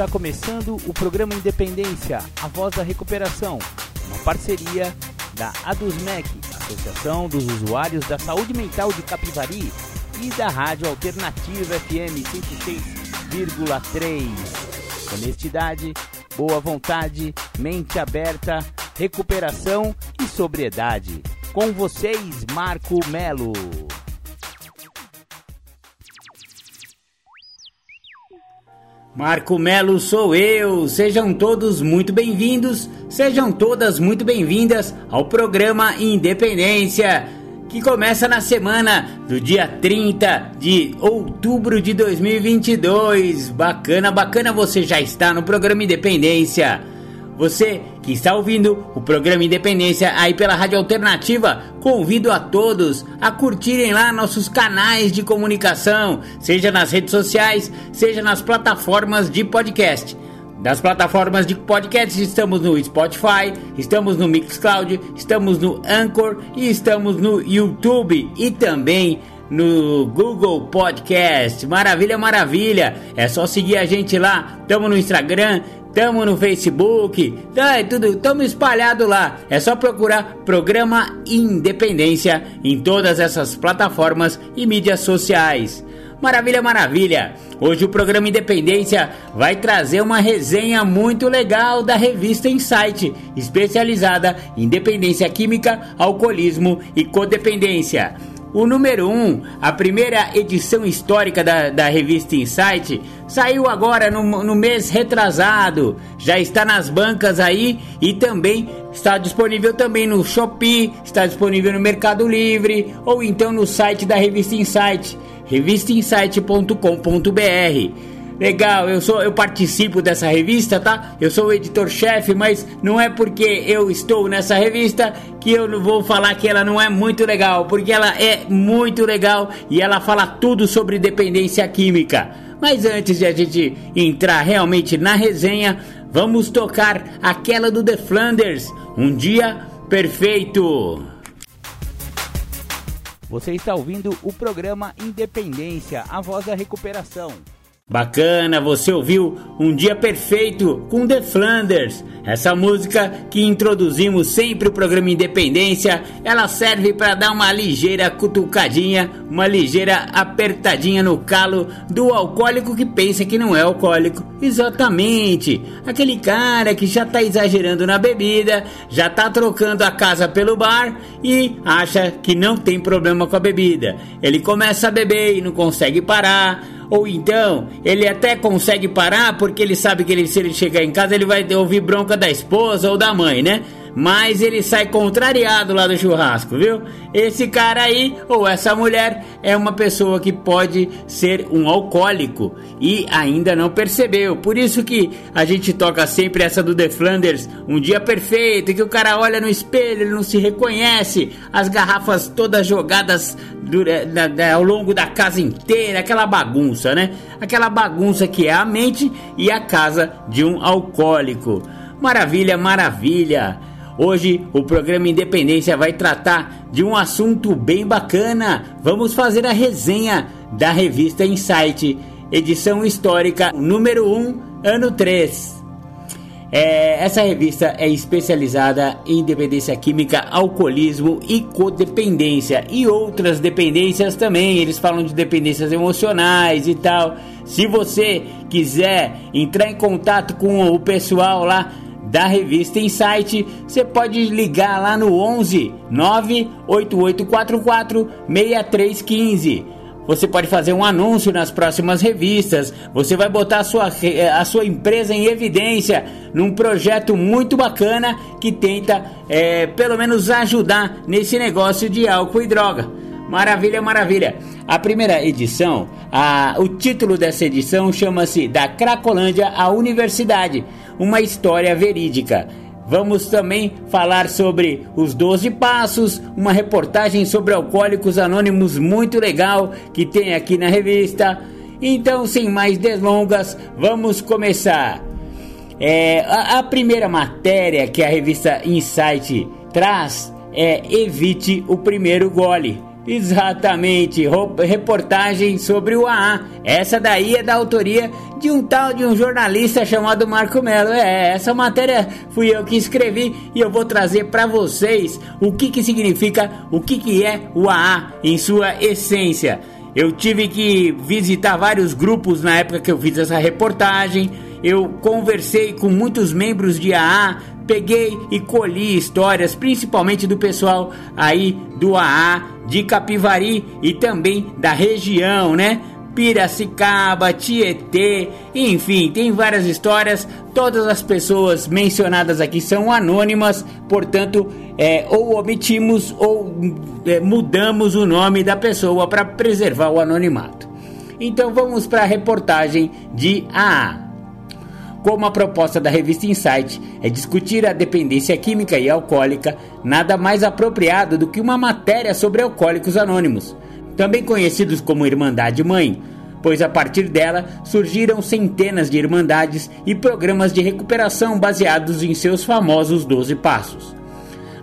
Está começando o programa Independência, a voz da recuperação, uma parceria da ADUSMEC, Associação dos Usuários da Saúde Mental de Capivari, e da Rádio Alternativa FM 106,3. Honestidade, boa vontade, mente aberta, recuperação e sobriedade. Com vocês, Marco Melo. Marco Melo sou eu. Sejam todos muito bem-vindos, sejam todas muito bem-vindas ao programa Independência, que começa na semana do dia 30 de outubro de 2022. Bacana, bacana, você já está no programa Independência. Você que está ouvindo o programa Independência aí pela Rádio Alternativa, convido a todos a curtirem lá nossos canais de comunicação, seja nas redes sociais, seja nas plataformas de podcast. Das plataformas de podcast estamos no Spotify, estamos no Mixcloud, estamos no Anchor e estamos no YouTube e também no Google Podcast. Maravilha, maravilha! É só seguir a gente lá. Estamos no Instagram, Tamo no Facebook, tá, tudo, tamo espalhado lá. É só procurar Programa Independência em todas essas plataformas e mídias sociais. Maravilha, maravilha! Hoje o programa Independência vai trazer uma resenha muito legal da revista Insight, especializada em dependência química, alcoolismo e codependência. O número 1, um, a primeira edição histórica da, da revista Insight, saiu agora no, no mês retrasado. Já está nas bancas aí e também está disponível também no Shopee, está disponível no Mercado Livre ou então no site da revista Insight, revistainsight.com.br. Legal, eu sou eu participo dessa revista, tá? Eu sou o editor-chefe, mas não é porque eu estou nessa revista que eu não vou falar que ela não é muito legal, porque ela é muito legal e ela fala tudo sobre dependência química. Mas antes de a gente entrar realmente na resenha, vamos tocar aquela do The Flanders, Um Dia Perfeito. Você está ouvindo o programa Independência, a voz da recuperação. Bacana, você ouviu Um Dia Perfeito com The Flanders. Essa música que introduzimos sempre o programa Independência, ela serve para dar uma ligeira cutucadinha, uma ligeira apertadinha no calo do alcoólico que pensa que não é alcoólico. Exatamente, aquele cara que já tá exagerando na bebida, já tá trocando a casa pelo bar e acha que não tem problema com a bebida. Ele começa a beber e não consegue parar ou então ele até consegue parar porque ele sabe que ele, se ele chegar em casa ele vai ouvir bronca da esposa ou da mãe, né? Mas ele sai contrariado lá do churrasco, viu? Esse cara aí ou essa mulher é uma pessoa que pode ser um alcoólico e ainda não percebeu. Por isso que a gente toca sempre essa do The Flanders, um dia perfeito, que o cara olha no espelho, ele não se reconhece, as garrafas todas jogadas ao longo da casa inteira, aquela bagunça, né? Aquela bagunça que é a mente e a casa de um alcoólico. Maravilha, maravilha! Hoje o programa Independência vai tratar de um assunto bem bacana. Vamos fazer a resenha da revista Insight, edição histórica número 1, ano 3. É, essa revista é especializada em dependência química, alcoolismo e codependência e outras dependências também. Eles falam de dependências emocionais e tal. Se você quiser entrar em contato com o pessoal lá da revista Insight, você pode ligar lá no 11 98844 6315. Você pode fazer um anúncio nas próximas revistas. Você vai botar a sua, a sua empresa em evidência num projeto muito bacana que tenta, é, pelo menos, ajudar nesse negócio de álcool e droga. Maravilha, maravilha. A primeira edição, a, o título dessa edição chama-se Da Cracolândia à Universidade uma história verídica. Vamos também falar sobre os 12 passos, uma reportagem sobre alcoólicos anônimos muito legal que tem aqui na revista. Então, sem mais delongas, vamos começar. É, a, a primeira matéria que a revista Insight traz é Evite o Primeiro Gole. Exatamente, reportagem sobre o AA. Essa daí é da autoria de um tal de um jornalista chamado Marco Melo. É, essa matéria fui eu que escrevi e eu vou trazer para vocês o que que significa, o que que é o AA em sua essência. Eu tive que visitar vários grupos na época que eu fiz essa reportagem. Eu conversei com muitos membros de AA, peguei e colhi histórias, principalmente do pessoal aí do AA, de Capivari e também da região, né? Piracicaba, Tietê, enfim, tem várias histórias. Todas as pessoas mencionadas aqui são anônimas, portanto, é, ou omitimos ou é, mudamos o nome da pessoa para preservar o anonimato. Então vamos para a reportagem de AA. Como a proposta da revista Insight é discutir a dependência química e alcoólica, nada mais apropriado do que uma matéria sobre alcoólicos anônimos também conhecidos como Irmandade Mãe, pois a partir dela surgiram centenas de irmandades e programas de recuperação baseados em seus famosos 12 passos.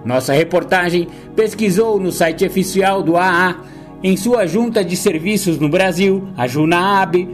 Nossa reportagem pesquisou no site oficial do AA, em sua junta de serviços no Brasil, a Junaab,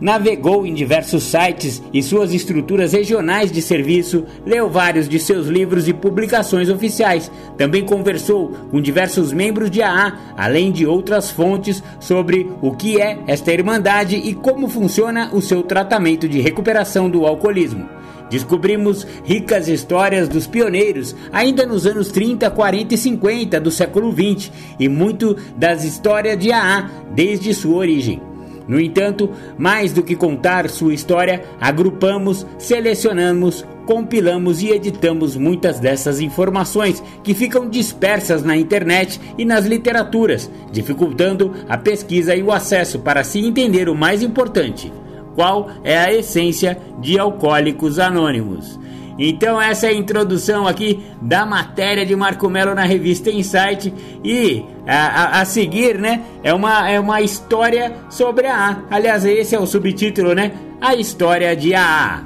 navegou em diversos sites e suas estruturas regionais de serviço, leu vários de seus livros e publicações oficiais. Também conversou com diversos membros de AA, além de outras fontes sobre o que é esta irmandade e como funciona o seu tratamento de recuperação do alcoolismo. Descobrimos ricas histórias dos pioneiros, ainda nos anos 30, 40 e 50 do século 20, e muito das histórias de AA desde sua origem. No entanto, mais do que contar sua história, agrupamos, selecionamos, compilamos e editamos muitas dessas informações que ficam dispersas na internet e nas literaturas, dificultando a pesquisa e o acesso para se entender o mais importante: qual é a essência de Alcoólicos Anônimos. Então essa é a introdução aqui da matéria de Marco Melo na revista Insight e a, a, a, seguir, né, é uma, é uma história sobre a A. Aliás, esse é o subtítulo, né? A história de A.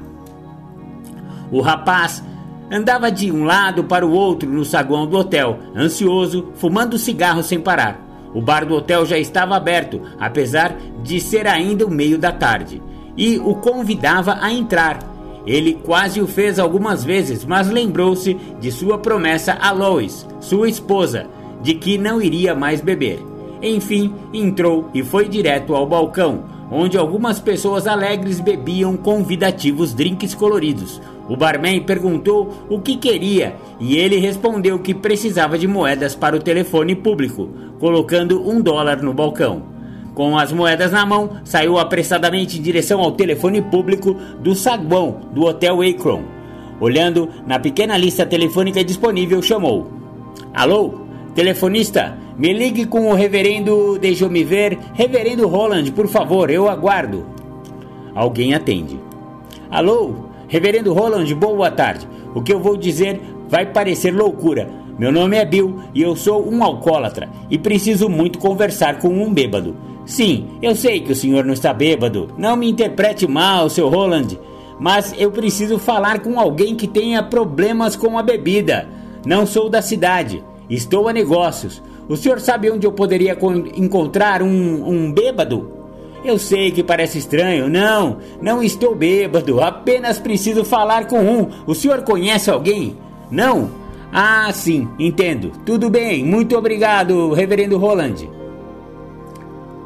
O rapaz andava de um lado para o outro no saguão do hotel, ansioso, fumando cigarro sem parar. O bar do hotel já estava aberto, apesar de ser ainda o meio da tarde, e o convidava a entrar ele quase o fez algumas vezes, mas lembrou-se de sua promessa a Lois, sua esposa, de que não iria mais beber. Enfim, entrou e foi direto ao balcão, onde algumas pessoas alegres bebiam convidativos drinks coloridos. O barman perguntou o que queria e ele respondeu que precisava de moedas para o telefone público, colocando um dólar no balcão. Com as moedas na mão, saiu apressadamente em direção ao telefone público do saguão do Hotel Akron. Olhando na pequena lista telefônica disponível, chamou: Alô, telefonista, me ligue com o reverendo. Deixa-me ver. Reverendo Roland, por favor, eu aguardo. Alguém atende. Alô, reverendo Roland, boa tarde. O que eu vou dizer vai parecer loucura. Meu nome é Bill e eu sou um alcoólatra e preciso muito conversar com um bêbado. Sim, eu sei que o senhor não está bêbado. Não me interprete mal, seu Roland. Mas eu preciso falar com alguém que tenha problemas com a bebida. Não sou da cidade. Estou a negócios. O senhor sabe onde eu poderia encontrar um, um bêbado? Eu sei que parece estranho. Não, não estou bêbado. Apenas preciso falar com um. O senhor conhece alguém? Não? Ah, sim, entendo. Tudo bem. Muito obrigado, Reverendo Roland.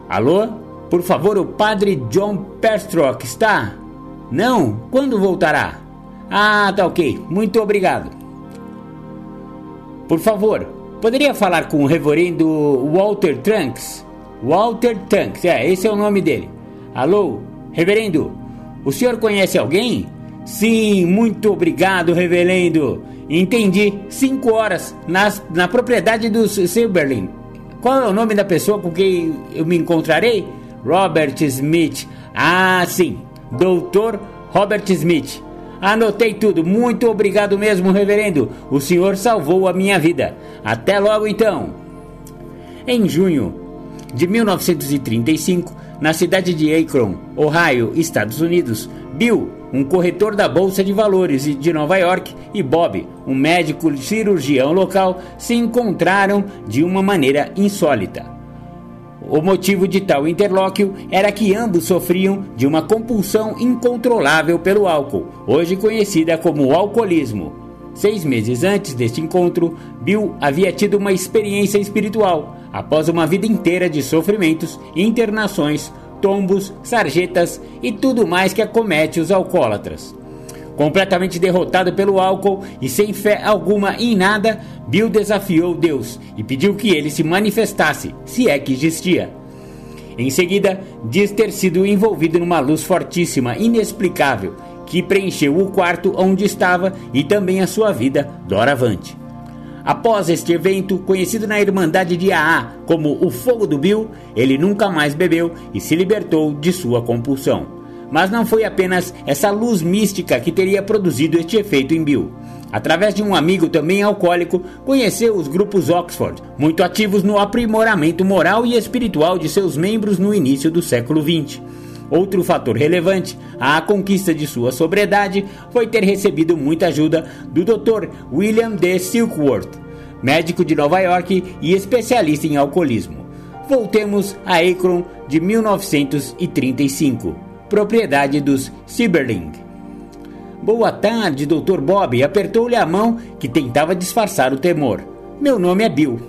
Alô? Por favor, o padre John Perstrock está? Não? Quando voltará? Ah, tá ok. Muito obrigado. Por favor, poderia falar com o reverendo Walter Trunks? Walter Trunks, é, esse é o nome dele. Alô, reverendo, o senhor conhece alguém? Sim, muito obrigado, reverendo. Entendi. Cinco horas nas, na propriedade dos Silberlin. Qual é o nome da pessoa com quem eu me encontrarei? Robert Smith. Ah, sim. Doutor Robert Smith. Anotei tudo. Muito obrigado mesmo, reverendo. O senhor salvou a minha vida. Até logo então. Em junho de 1935, na cidade de Akron, Ohio, Estados Unidos, Bill, um corretor da Bolsa de Valores de Nova York, e Bob, um médico cirurgião local, se encontraram de uma maneira insólita. O motivo de tal interlóquio era que ambos sofriam de uma compulsão incontrolável pelo álcool, hoje conhecida como alcoolismo. Seis meses antes deste encontro, Bill havia tido uma experiência espiritual, após uma vida inteira de sofrimentos, internações, tombos, sarjetas e tudo mais que acomete os alcoólatras. Completamente derrotado pelo álcool e sem fé alguma em nada, Bill desafiou Deus e pediu que ele se manifestasse, se é que existia. Em seguida, diz ter sido envolvido numa luz fortíssima, inexplicável, que preencheu o quarto onde estava e também a sua vida doravante. Após este evento, conhecido na Irmandade de AA como o Fogo do Bill, ele nunca mais bebeu e se libertou de sua compulsão. Mas não foi apenas essa luz mística que teria produzido este efeito em Bill. Através de um amigo também alcoólico, conheceu os grupos Oxford, muito ativos no aprimoramento moral e espiritual de seus membros no início do século XX. Outro fator relevante à conquista de sua sobriedade foi ter recebido muita ajuda do Dr. William D. Silkworth, médico de Nova York e especialista em alcoolismo. Voltemos a Akron de 1935, propriedade dos Sieberling. Boa tarde, Dr. Bob. Apertou-lhe a mão que tentava disfarçar o temor. Meu nome é Bill.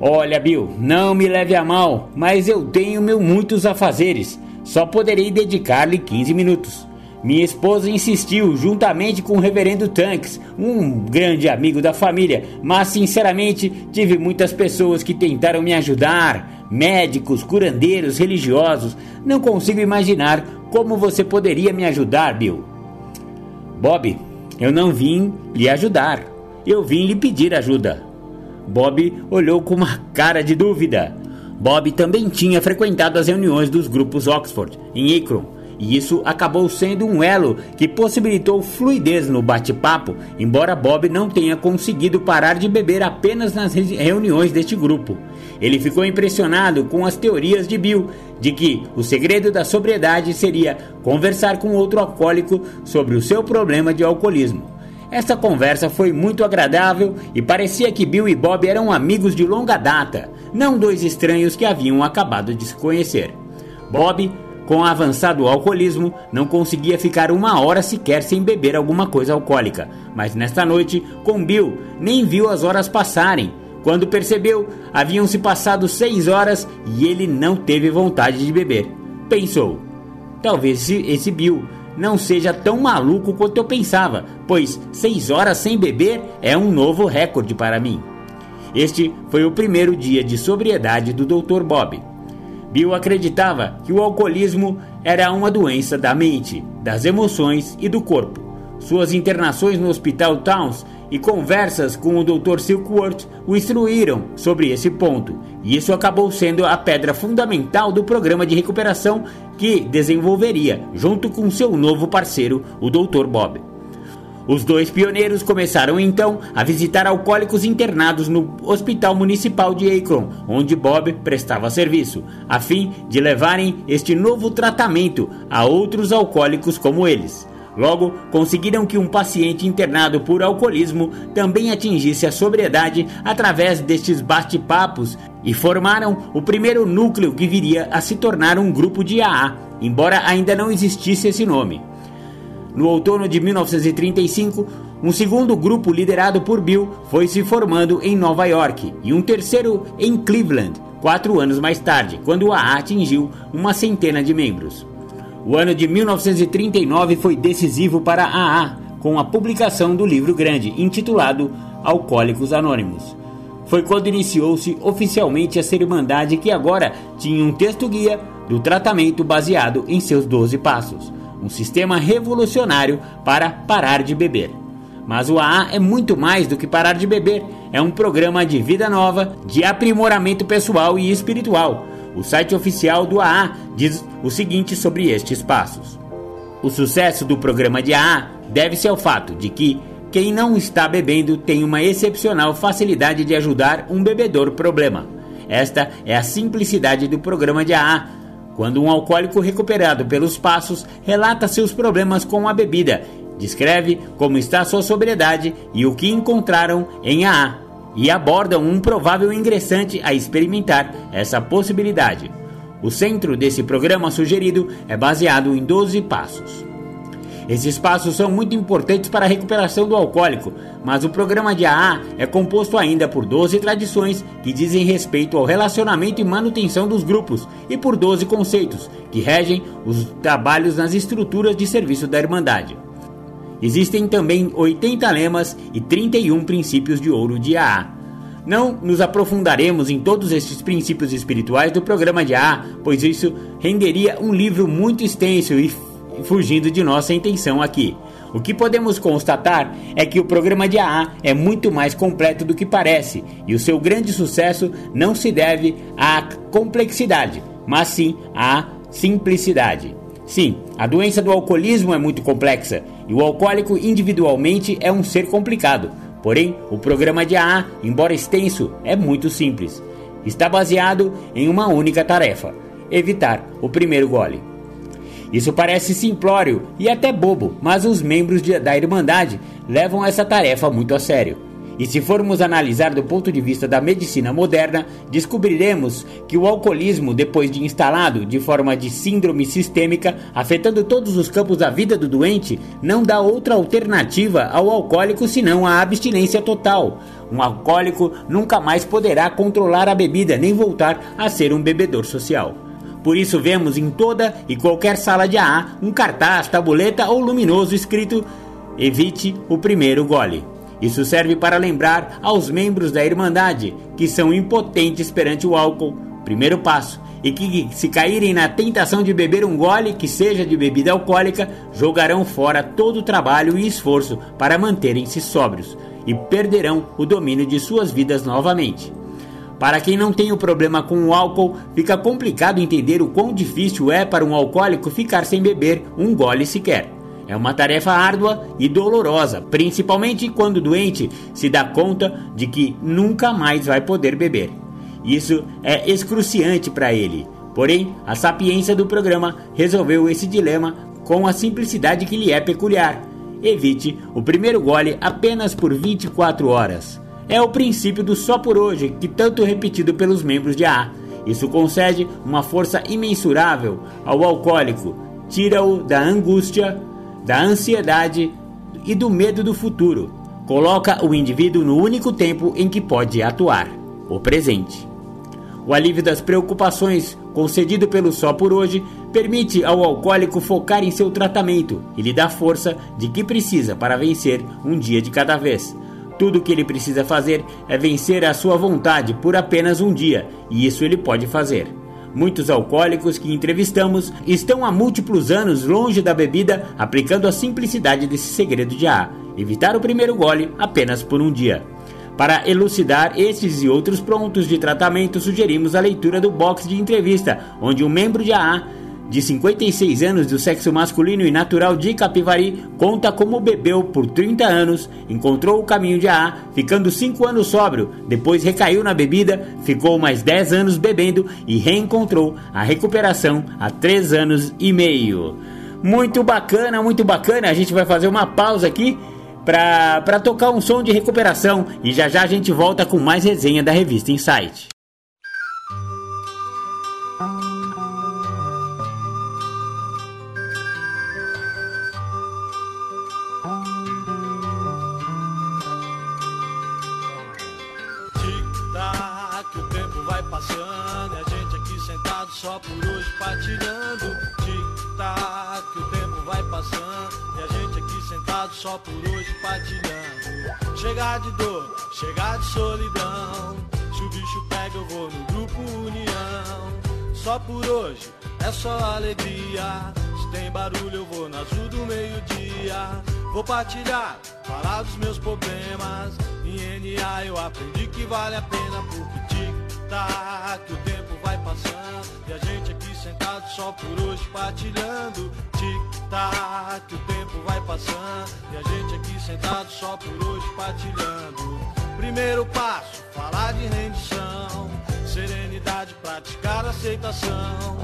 Olha, Bill, não me leve a mal, mas eu tenho meu muitos afazeres. Só poderei dedicar-lhe 15 minutos. Minha esposa insistiu, juntamente com o reverendo Tanks, um grande amigo da família, mas sinceramente tive muitas pessoas que tentaram me ajudar, médicos, curandeiros, religiosos. Não consigo imaginar como você poderia me ajudar, Bill. Bob, eu não vim lhe ajudar, eu vim lhe pedir ajuda. Bob olhou com uma cara de dúvida. Bob também tinha frequentado as reuniões dos grupos Oxford, em Akron, e isso acabou sendo um elo que possibilitou fluidez no bate-papo, embora Bob não tenha conseguido parar de beber apenas nas reuniões deste grupo. Ele ficou impressionado com as teorias de Bill de que o segredo da sobriedade seria conversar com outro alcoólico sobre o seu problema de alcoolismo. Esta conversa foi muito agradável e parecia que Bill e Bob eram amigos de longa data, não dois estranhos que haviam acabado de se conhecer. Bob, com avançado alcoolismo, não conseguia ficar uma hora sequer sem beber alguma coisa alcoólica, mas nesta noite, com Bill, nem viu as horas passarem. Quando percebeu, haviam se passado seis horas e ele não teve vontade de beber. Pensou: talvez esse Bill não seja tão maluco quanto eu pensava, pois seis horas sem beber é um novo recorde para mim. Este foi o primeiro dia de sobriedade do Dr. Bob. Bill acreditava que o alcoolismo era uma doença da mente, das emoções e do corpo. Suas internações no Hospital Towns e conversas com o Dr. Silkworth o instruíram sobre esse ponto, e isso acabou sendo a pedra fundamental do programa de recuperação que desenvolveria junto com seu novo parceiro, o Dr. Bob. Os dois pioneiros começaram então a visitar alcoólicos internados no Hospital Municipal de Akron, onde Bob prestava serviço, a fim de levarem este novo tratamento a outros alcoólicos como eles. Logo, conseguiram que um paciente internado por alcoolismo também atingisse a sobriedade através destes bate-papos e formaram o primeiro núcleo que viria a se tornar um grupo de AA, embora ainda não existisse esse nome. No outono de 1935, um segundo grupo liderado por Bill foi se formando em Nova York e um terceiro em Cleveland, quatro anos mais tarde, quando o AA atingiu uma centena de membros. O ano de 1939 foi decisivo para a AA, com a publicação do livro grande intitulado Alcoólicos Anônimos. Foi quando iniciou-se oficialmente essa irmandade que agora tinha um texto-guia do tratamento baseado em seus 12 passos, um sistema revolucionário para parar de beber. Mas o AA é muito mais do que parar de beber, é um programa de vida nova, de aprimoramento pessoal e espiritual o site oficial do AA diz o seguinte sobre estes passos: O sucesso do programa de AA deve-se ao fato de que quem não está bebendo tem uma excepcional facilidade de ajudar um bebedor problema. Esta é a simplicidade do programa de AA. quando um alcoólico recuperado pelos passos relata seus problemas com a bebida, descreve como está sua sobriedade e o que encontraram em AA, e abordam um provável ingressante a experimentar essa possibilidade. O centro desse programa sugerido é baseado em 12 passos. Esses passos são muito importantes para a recuperação do alcoólico, mas o programa de AA é composto ainda por 12 tradições que dizem respeito ao relacionamento e manutenção dos grupos e por 12 conceitos que regem os trabalhos nas estruturas de serviço da Irmandade. Existem também 80 lemas e 31 princípios de ouro de AA. Não nos aprofundaremos em todos estes princípios espirituais do programa de AA, pois isso renderia um livro muito extenso e fugindo de nossa intenção aqui. O que podemos constatar é que o programa de AA é muito mais completo do que parece, e o seu grande sucesso não se deve à complexidade, mas sim à simplicidade. Sim, a doença do alcoolismo é muito complexa e o alcoólico individualmente é um ser complicado. Porém, o programa de AA, embora extenso, é muito simples. Está baseado em uma única tarefa: evitar o primeiro gole. Isso parece simplório e até bobo, mas os membros da Irmandade levam essa tarefa muito a sério. E se formos analisar do ponto de vista da medicina moderna, descobriremos que o alcoolismo, depois de instalado de forma de síndrome sistêmica, afetando todos os campos da vida do doente, não dá outra alternativa ao alcoólico senão a abstinência total. Um alcoólico nunca mais poderá controlar a bebida nem voltar a ser um bebedor social. Por isso vemos em toda e qualquer sala de AA um cartaz, tabuleta ou luminoso escrito Evite o primeiro gole. Isso serve para lembrar aos membros da Irmandade que são impotentes perante o álcool, primeiro passo, e que, se caírem na tentação de beber um gole que seja de bebida alcoólica, jogarão fora todo o trabalho e esforço para manterem-se sóbrios e perderão o domínio de suas vidas novamente. Para quem não tem o problema com o álcool, fica complicado entender o quão difícil é para um alcoólico ficar sem beber um gole sequer. É uma tarefa árdua e dolorosa, principalmente quando o doente se dá conta de que nunca mais vai poder beber. Isso é excruciante para ele. Porém, a sapiência do programa resolveu esse dilema com a simplicidade que lhe é peculiar. Evite o primeiro gole apenas por 24 horas é o princípio do só por hoje, que tanto repetido pelos membros de AA. Isso concede uma força imensurável ao alcoólico, tira-o da angústia, da ansiedade e do medo do futuro. Coloca o indivíduo no único tempo em que pode atuar, o presente. O alívio das preocupações, concedido pelo só por hoje, permite ao alcoólico focar em seu tratamento e lhe dá força de que precisa para vencer um dia de cada vez. Tudo o que ele precisa fazer é vencer a sua vontade por apenas um dia, e isso ele pode fazer. Muitos alcoólicos que entrevistamos estão há múltiplos anos longe da bebida, aplicando a simplicidade desse segredo de A: evitar o primeiro gole apenas por um dia. Para elucidar esses e outros pontos de tratamento, sugerimos a leitura do box de entrevista, onde um membro de AA de 56 anos do sexo masculino e natural de Capivari, conta como bebeu por 30 anos, encontrou o caminho de AA, ficando 5 anos sóbrio, depois recaiu na bebida, ficou mais 10 anos bebendo e reencontrou a recuperação há 3 anos e meio. Muito bacana, muito bacana. A gente vai fazer uma pausa aqui para tocar um som de recuperação e já já a gente volta com mais resenha da revista Insight. Só por hoje partilhando. Chegar de dor, chegar de solidão. Se o bicho pega, eu vou no grupo União. Só por hoje é só alegria. Se tem barulho, eu vou na azul do meio-dia. Vou partilhar, falar dos meus problemas. Em NA eu aprendi que vale a pena porque tic-tac, o tempo vai passando E a gente aqui sentado só por hoje partilhando Tic-tac, o tempo vai passando E a gente aqui sentado só por hoje partilhando Primeiro passo, falar de rendição serenidade, praticar aceitação.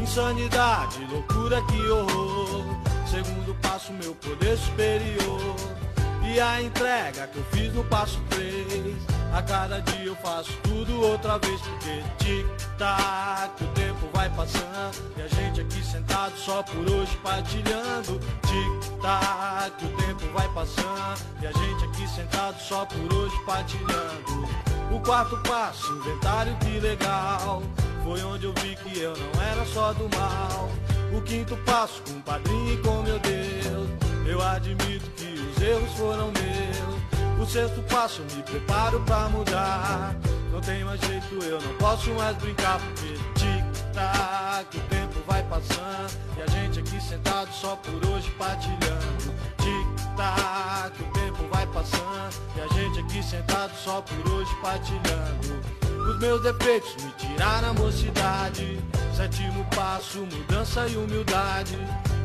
Insanidade, loucura, que horror. Segundo passo, meu poder superior. E a entrega que eu fiz no passo 3 A cada dia eu faço tudo outra vez Porque tic-tac, o tempo vai passando. E a gente aqui sentado só por hoje partilhando. Tic-tac, o tempo vai passando. E a gente aqui sentado só por hoje partilhando. O quarto passo, inventário que legal. Foi onde eu vi que eu não era só do mal. O quinto passo, com o padrinho e com meu Deus Eu admito que os erros foram meus. O sexto passo, me preparo pra mudar. Não tem mais jeito, eu não posso mais brincar, porque tic-tac, o tempo vai passando. E a gente aqui sentado só por hoje partilhando. Tic-tac, o tempo vai passando. E a gente aqui sentado só por hoje partilhando. Os meus defeitos me tiraram a mocidade. Sétimo passo, mudança e humildade.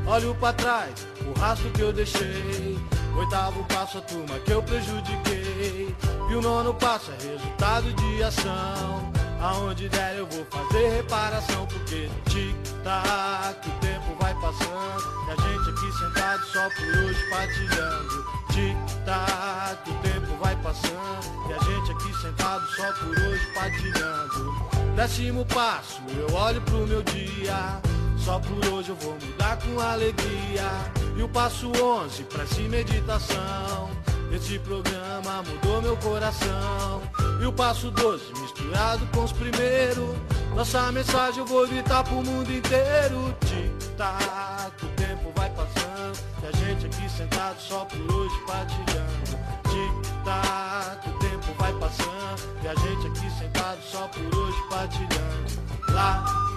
Olho para trás, o rastro que eu deixei. Oitavo passo, a turma que eu prejudiquei. E o nono passo é resultado de ação. Aonde der eu vou fazer reparação, porque tic-tac, o tempo vai passando. E a gente aqui sentado só por hoje partilhando. Tic-tac, o tempo vai passando. E a gente aqui sentado só por hoje partilhando. Décimo passo, eu olho pro meu dia. Só por hoje eu vou mudar com alegria. E o passo 11, prece meditação. Esse programa mudou meu coração. E o passo 12, misturado com os primeiros. Nossa mensagem eu vou gritar pro mundo inteiro. Tic-tac, o tempo vai passando. E a gente aqui sentado só por hoje partilhando. Tic-tac, o tempo vai passando. E a gente aqui sentado só por hoje partilhando. Lá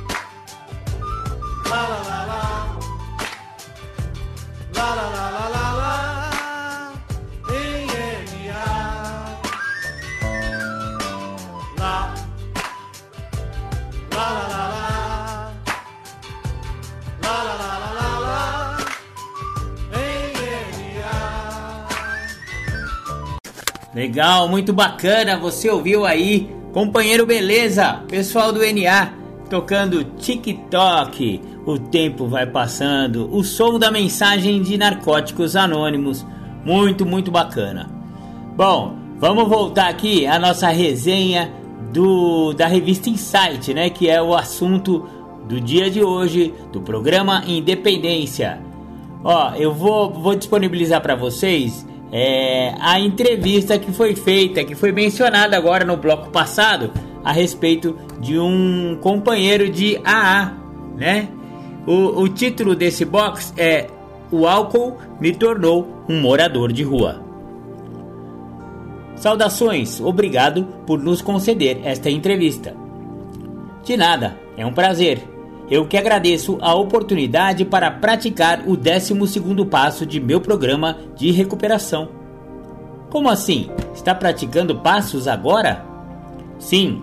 Legal, muito bacana, você ouviu aí, companheiro beleza, pessoal do NA, tocando TikTok o tempo vai passando, o som da mensagem de Narcóticos Anônimos, muito, muito bacana. Bom, vamos voltar aqui à nossa resenha do da revista Insight, né, que é o assunto do dia de hoje do programa Independência. Ó, eu vou, vou disponibilizar para vocês é, a entrevista que foi feita, que foi mencionada agora no bloco passado, a respeito de um companheiro de AA, né? O, o título desse box é O álcool me tornou um morador de rua. Saudações, obrigado por nos conceder esta entrevista. De nada, é um prazer. Eu que agradeço a oportunidade para praticar o 12 passo de meu programa de recuperação. Como assim? Está praticando passos agora? Sim,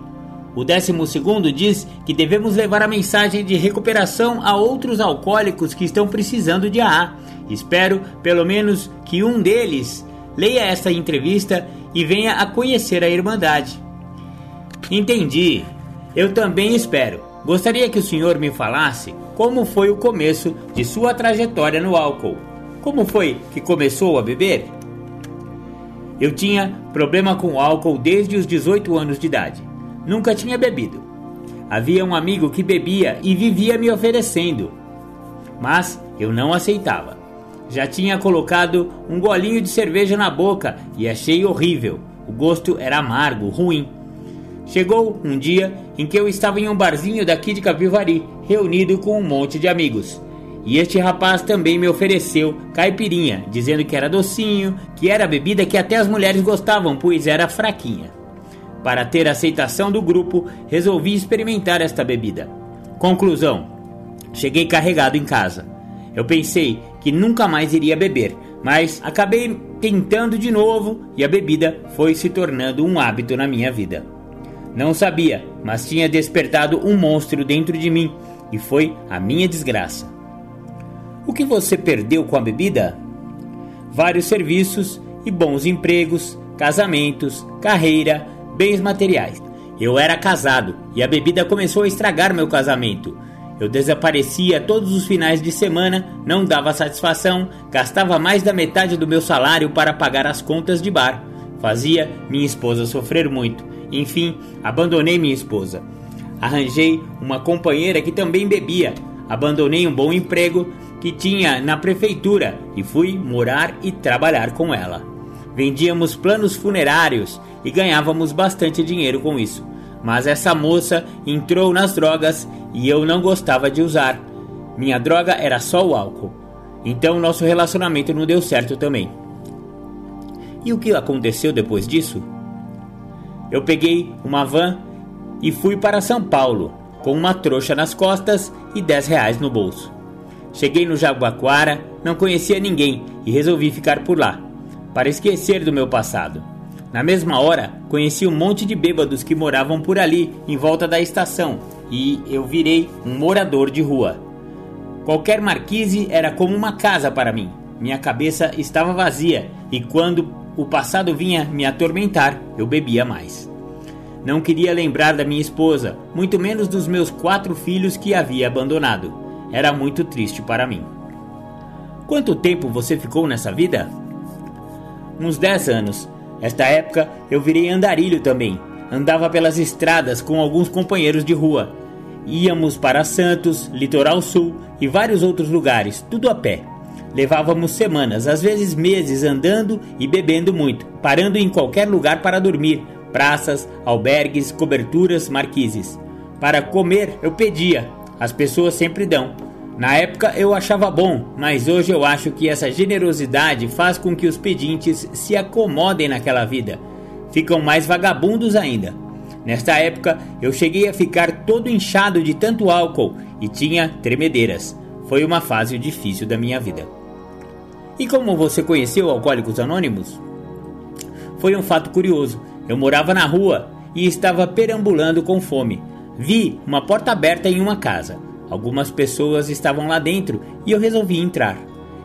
o décimo segundo diz que devemos levar a mensagem de recuperação a outros alcoólicos que estão precisando de AA. Espero, pelo menos, que um deles leia esta entrevista e venha a conhecer a Irmandade. Entendi. Eu também espero. Gostaria que o senhor me falasse como foi o começo de sua trajetória no álcool. Como foi que começou a beber? Eu tinha problema com álcool desde os 18 anos de idade. Nunca tinha bebido. Havia um amigo que bebia e vivia me oferecendo, mas eu não aceitava. Já tinha colocado um golinho de cerveja na boca e achei horrível. O gosto era amargo, ruim. Chegou um dia em que eu estava em um barzinho daqui de Capivari, reunido com um monte de amigos. E este rapaz também me ofereceu caipirinha, dizendo que era docinho, que era bebida que até as mulheres gostavam, pois era fraquinha. Para ter aceitação do grupo, resolvi experimentar esta bebida. Conclusão: cheguei carregado em casa. Eu pensei que nunca mais iria beber, mas acabei tentando de novo e a bebida foi se tornando um hábito na minha vida. Não sabia, mas tinha despertado um monstro dentro de mim e foi a minha desgraça. O que você perdeu com a bebida? Vários serviços e bons empregos, casamentos, carreira, bens materiais. eu era casado e a bebida começou a estragar meu casamento. Eu desaparecia todos os finais de semana, não dava satisfação, gastava mais da metade do meu salário para pagar as contas de bar. Fazia minha esposa sofrer muito. Enfim, abandonei minha esposa. Arranjei uma companheira que também bebia. Abandonei um bom emprego que tinha na prefeitura e fui morar e trabalhar com ela. Vendíamos planos funerários e ganhávamos bastante dinheiro com isso. Mas essa moça entrou nas drogas e eu não gostava de usar. Minha droga era só o álcool. Então nosso relacionamento não deu certo também. E o que aconteceu depois disso? Eu peguei uma van e fui para São Paulo, com uma trouxa nas costas e 10 reais no bolso. Cheguei no Jaguaquara, não conhecia ninguém e resolvi ficar por lá, para esquecer do meu passado. Na mesma hora, conheci um monte de bêbados que moravam por ali, em volta da estação, e eu virei um morador de rua. Qualquer marquise era como uma casa para mim. Minha cabeça estava vazia e quando o passado vinha me atormentar, eu bebia mais. Não queria lembrar da minha esposa, muito menos dos meus quatro filhos que havia abandonado. Era muito triste para mim. Quanto tempo você ficou nessa vida? Uns 10 anos. Esta época eu virei andarilho também. Andava pelas estradas com alguns companheiros de rua. Íamos para Santos, Litoral Sul e vários outros lugares, tudo a pé. Levávamos semanas, às vezes meses, andando e bebendo muito, parando em qualquer lugar para dormir, praças, albergues, coberturas, marquises. Para comer eu pedia, as pessoas sempre dão. Na época eu achava bom, mas hoje eu acho que essa generosidade faz com que os pedintes se acomodem naquela vida. Ficam mais vagabundos ainda. Nesta época eu cheguei a ficar todo inchado de tanto álcool e tinha tremedeiras. Foi uma fase difícil da minha vida. E como você conheceu Alcoólicos Anônimos? Foi um fato curioso. Eu morava na rua e estava perambulando com fome. Vi uma porta aberta em uma casa. Algumas pessoas estavam lá dentro e eu resolvi entrar.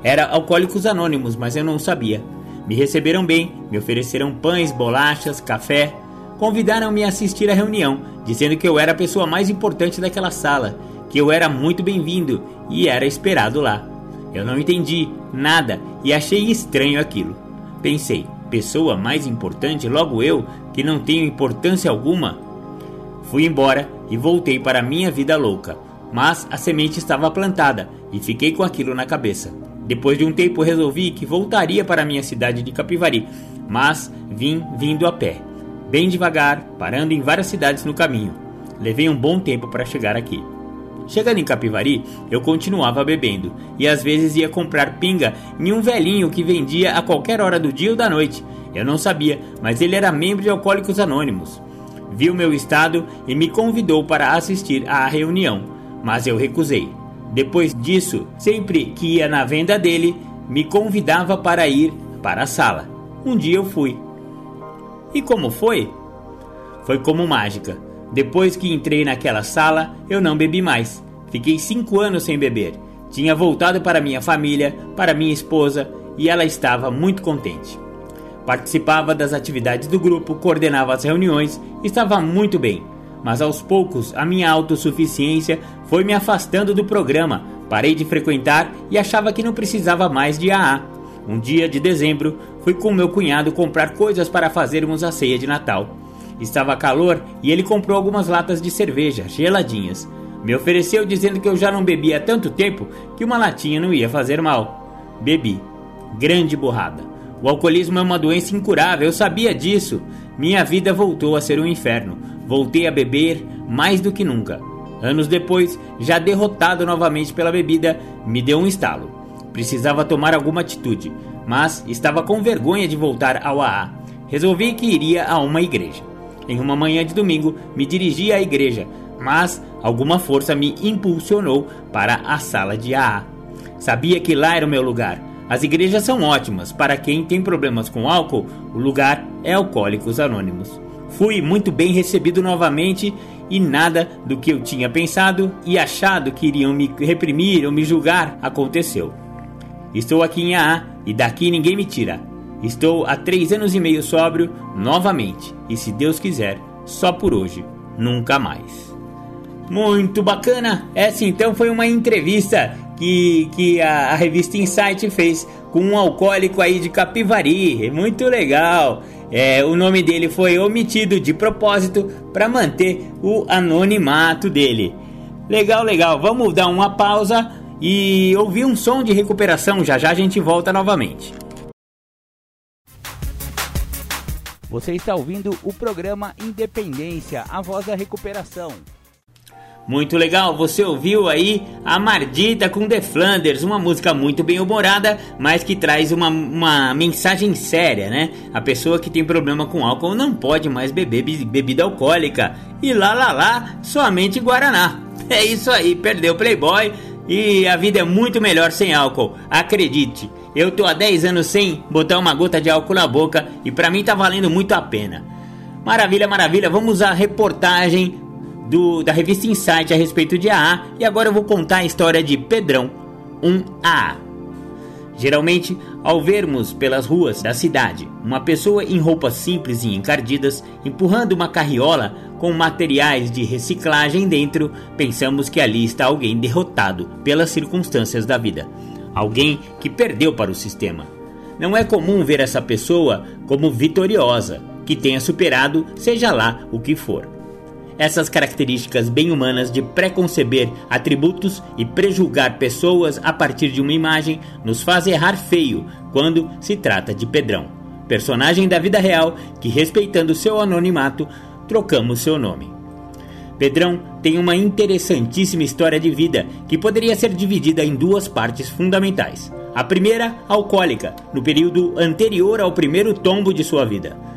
Era Alcoólicos Anônimos, mas eu não sabia. Me receberam bem, me ofereceram pães, bolachas, café. Convidaram-me a assistir à reunião, dizendo que eu era a pessoa mais importante daquela sala, que eu era muito bem-vindo e era esperado lá. Eu não entendi nada e achei estranho aquilo. Pensei, pessoa mais importante, logo eu, que não tenho importância alguma? Fui embora e voltei para minha vida louca, mas a semente estava plantada e fiquei com aquilo na cabeça. Depois de um tempo resolvi que voltaria para minha cidade de Capivari, mas vim vindo a pé, bem devagar, parando em várias cidades no caminho. Levei um bom tempo para chegar aqui. Chegando em Capivari, eu continuava bebendo e às vezes ia comprar pinga em um velhinho que vendia a qualquer hora do dia ou da noite. Eu não sabia, mas ele era membro de Alcoólicos Anônimos. Viu meu estado e me convidou para assistir à reunião, mas eu recusei. Depois disso, sempre que ia na venda dele, me convidava para ir para a sala. Um dia eu fui. E como foi? Foi como mágica. Depois que entrei naquela sala, eu não bebi mais. Fiquei cinco anos sem beber. Tinha voltado para minha família, para minha esposa, e ela estava muito contente. Participava das atividades do grupo, coordenava as reuniões, estava muito bem. Mas aos poucos a minha autossuficiência foi me afastando do programa. Parei de frequentar e achava que não precisava mais de AA. Um dia de dezembro, fui com meu cunhado comprar coisas para fazermos a ceia de Natal. Estava calor e ele comprou algumas latas de cerveja, geladinhas. Me ofereceu dizendo que eu já não bebia há tanto tempo que uma latinha não ia fazer mal. Bebi. Grande burrada. O alcoolismo é uma doença incurável, eu sabia disso. Minha vida voltou a ser um inferno. Voltei a beber mais do que nunca. Anos depois, já derrotado novamente pela bebida, me deu um estalo. Precisava tomar alguma atitude, mas estava com vergonha de voltar ao AA. Resolvi que iria a uma igreja. Em uma manhã de domingo, me dirigi à igreja, mas alguma força me impulsionou para a sala de AA. Sabia que lá era o meu lugar. As igrejas são ótimas para quem tem problemas com álcool, o lugar é Alcoólicos Anônimos. Fui muito bem recebido novamente e nada do que eu tinha pensado e achado que iriam me reprimir ou me julgar aconteceu. Estou aqui em AA e daqui ninguém me tira. Estou há três anos e meio sóbrio novamente e, se Deus quiser, só por hoje, nunca mais. Muito bacana! Essa então foi uma entrevista que, que a, a, revista Insight fez com um alcoólico aí de Capivari. Muito legal! É, o nome dele foi omitido de propósito para manter o anonimato dele. Legal, legal. Vamos dar uma pausa e ouvir um som de recuperação. Já já a gente volta novamente. Você está ouvindo o programa Independência, a voz da recuperação. Muito legal, você ouviu aí a Mardita com The Flanders, uma música muito bem humorada, mas que traz uma, uma mensagem séria, né? A pessoa que tem problema com álcool não pode mais beber bebida alcoólica. E lá lá lá, somente Guaraná. É isso aí, perdeu Playboy e a vida é muito melhor sem álcool, acredite. Eu tô há 10 anos sem botar uma gota de álcool na boca e para mim tá valendo muito a pena. Maravilha, maravilha. Vamos à reportagem do, da revista Insight a respeito de AA e agora eu vou contar a história de Pedrão, um AA. Geralmente, ao vermos pelas ruas da cidade uma pessoa em roupas simples e encardidas empurrando uma carriola com materiais de reciclagem dentro, pensamos que ali está alguém derrotado pelas circunstâncias da vida, alguém que perdeu para o sistema. Não é comum ver essa pessoa como vitoriosa, que tenha superado seja lá o que for. Essas características bem humanas de preconceber atributos e prejulgar pessoas a partir de uma imagem nos faz errar feio quando se trata de Pedrão, personagem da vida real que, respeitando seu anonimato, trocamos seu nome. Pedrão tem uma interessantíssima história de vida que poderia ser dividida em duas partes fundamentais. A primeira, alcoólica, no período anterior ao primeiro tombo de sua vida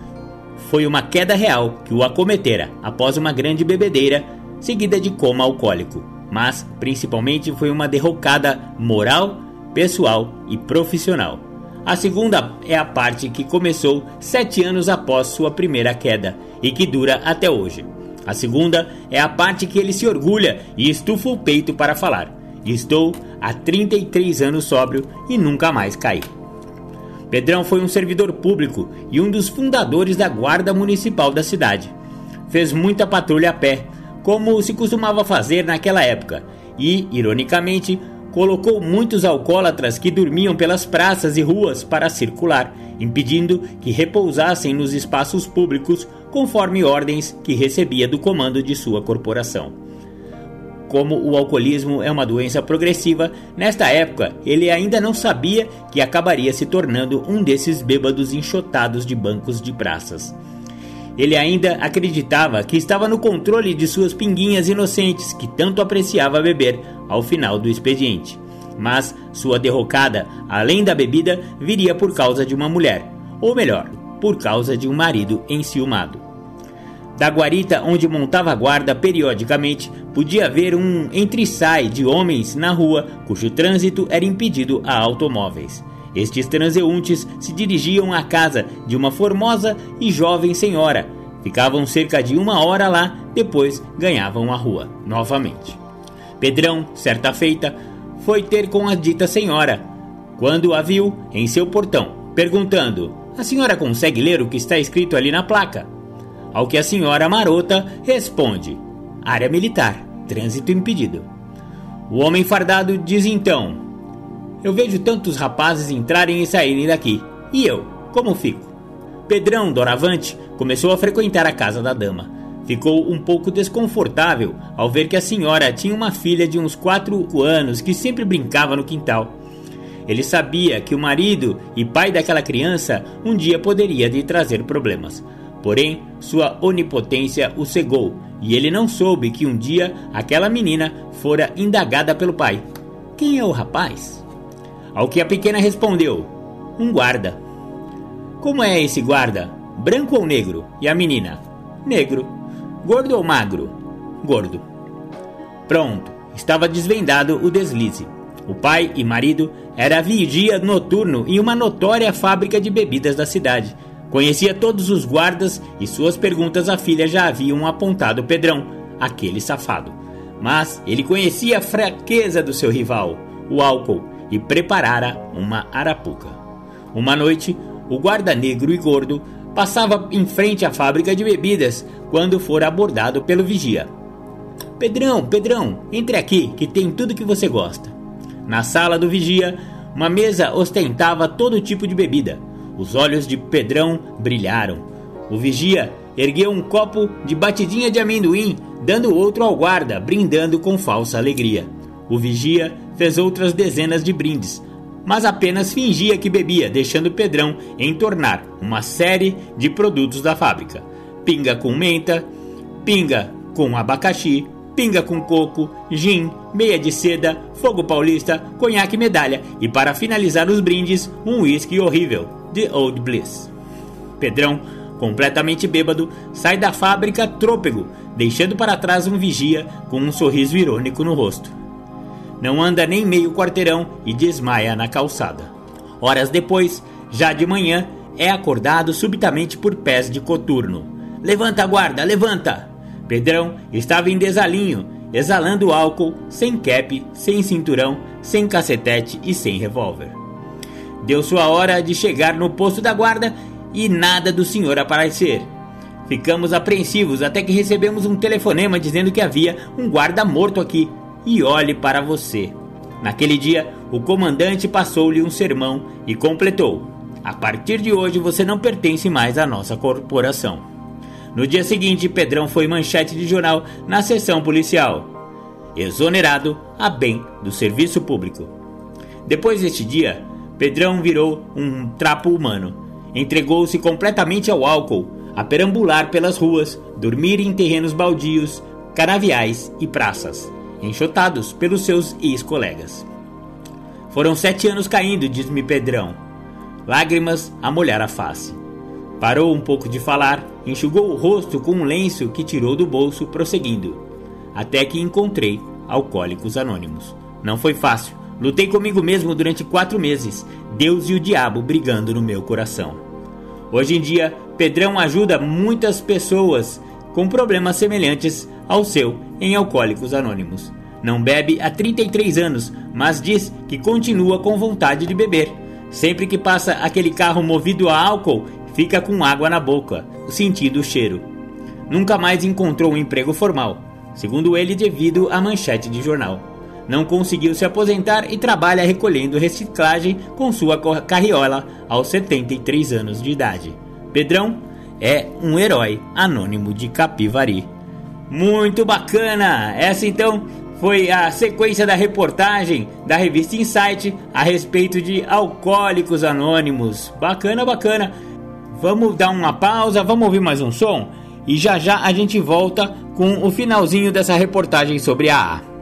foi uma queda real que o acometera após uma grande bebedeira, seguida de coma alcoólico, mas principalmente foi uma derrocada moral, pessoal e profissional. A segunda é a parte que começou sete anos após sua primeira queda e que dura até hoje. A segunda é a parte que ele se orgulha e estufa o peito para falar. Estou há 33 anos sóbrio e nunca mais caí. Pedrão foi um servidor público e um dos fundadores da Guarda Municipal da cidade. Fez muita patrulha a pé, como se costumava fazer naquela época, e, ironicamente, colocou muitos alcoólatras que dormiam pelas praças e ruas para circular, impedindo que repousassem nos espaços públicos conforme ordens que recebia do comando de sua corporação. Como o alcoolismo é uma doença progressiva, nesta época ele ainda não sabia que acabaria se tornando um desses bêbados enxotados de bancos de praças. Ele ainda acreditava que estava no controle de suas pinguinhas inocentes que tanto apreciava beber ao final do expediente. Mas sua derrocada, além da bebida, viria por causa de uma mulher, ou melhor, por causa de um marido enciumado. Da guarita onde montava guarda periodicamente, podia ver um entre-sai de homens na rua cujo trânsito era impedido a automóveis. Estes transeuntes se dirigiam à casa de uma formosa e jovem senhora. Ficavam cerca de uma hora lá, depois ganhavam a rua novamente. Pedrão, certa feita, foi ter com a dita senhora, quando a viu em seu portão, perguntando: A senhora consegue ler o que está escrito ali na placa? Ao que a senhora marota responde: área militar, trânsito impedido. O homem fardado diz então: Eu vejo tantos rapazes entrarem e saírem daqui. E eu, como fico? Pedrão, doravante, começou a frequentar a casa da dama. Ficou um pouco desconfortável ao ver que a senhora tinha uma filha de uns quatro anos que sempre brincava no quintal. Ele sabia que o marido e pai daquela criança um dia poderia lhe trazer problemas. Porém, sua onipotência o cegou e ele não soube que um dia aquela menina fora indagada pelo pai: Quem é o rapaz? Ao que a pequena respondeu: Um guarda. Como é esse guarda? Branco ou negro? E a menina: Negro. Gordo ou magro? Gordo. Pronto, estava desvendado o deslize. O pai e marido era vigia noturno em uma notória fábrica de bebidas da cidade Conhecia todos os guardas e suas perguntas à filha já haviam apontado Pedrão, aquele safado. Mas ele conhecia a fraqueza do seu rival, o álcool, e preparara uma arapuca. Uma noite, o guarda negro e gordo passava em frente à fábrica de bebidas quando for abordado pelo vigia. Pedrão, Pedrão, entre aqui que tem tudo que você gosta. Na sala do vigia, uma mesa ostentava todo tipo de bebida. Os olhos de Pedrão brilharam. O vigia ergueu um copo de batidinha de amendoim, dando outro ao guarda, brindando com falsa alegria. O vigia fez outras dezenas de brindes, mas apenas fingia que bebia, deixando Pedrão entornar uma série de produtos da fábrica: pinga com menta, pinga com abacaxi, pinga com coco, gin, meia de seda, fogo paulista, conhaque medalha e para finalizar os brindes, um uísque horrível, de Old Bliss. Pedrão, completamente bêbado, sai da fábrica trôpego, deixando para trás um vigia com um sorriso irônico no rosto. Não anda nem meio quarteirão e desmaia na calçada. Horas depois, já de manhã, é acordado subitamente por pés de coturno. Levanta, guarda, levanta! Pedrão estava em desalinho, exalando álcool, sem cap, sem cinturão, sem cacetete e sem revólver. Deu sua hora de chegar no posto da guarda e nada do senhor aparecer. Ficamos apreensivos até que recebemos um telefonema dizendo que havia um guarda morto aqui e olhe para você. Naquele dia, o comandante passou-lhe um sermão e completou: A partir de hoje você não pertence mais à nossa corporação. No dia seguinte, Pedrão foi manchete de jornal na sessão policial. Exonerado a bem do serviço público. Depois deste dia, Pedrão virou um trapo humano. Entregou-se completamente ao álcool, a perambular pelas ruas, dormir em terrenos baldios, canaviais e praças, enxotados pelos seus ex-colegas. Foram sete anos caindo, diz-me Pedrão. Lágrimas a molhar a face. Parou um pouco de falar, enxugou o rosto com um lenço que tirou do bolso, prosseguindo. Até que encontrei Alcoólicos Anônimos. Não foi fácil. Lutei comigo mesmo durante quatro meses, Deus e o diabo brigando no meu coração. Hoje em dia, Pedrão ajuda muitas pessoas com problemas semelhantes ao seu em Alcoólicos Anônimos. Não bebe há 33 anos, mas diz que continua com vontade de beber. Sempre que passa aquele carro movido a álcool, fica com água na boca, sentindo o cheiro. Nunca mais encontrou um emprego formal, segundo ele, devido à manchete de jornal. Não conseguiu se aposentar e trabalha recolhendo reciclagem com sua carriola aos 73 anos de idade. Pedrão é um herói anônimo de Capivari. Muito bacana! Essa então foi a sequência da reportagem da revista Insight a respeito de alcoólicos anônimos. Bacana, bacana. Vamos dar uma pausa, vamos ouvir mais um som e já já a gente volta com o finalzinho dessa reportagem sobre a A.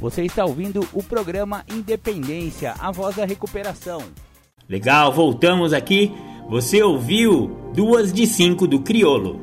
Você está ouvindo o programa Independência, a voz da recuperação. Legal, voltamos aqui. Você ouviu duas de cinco do Criolo.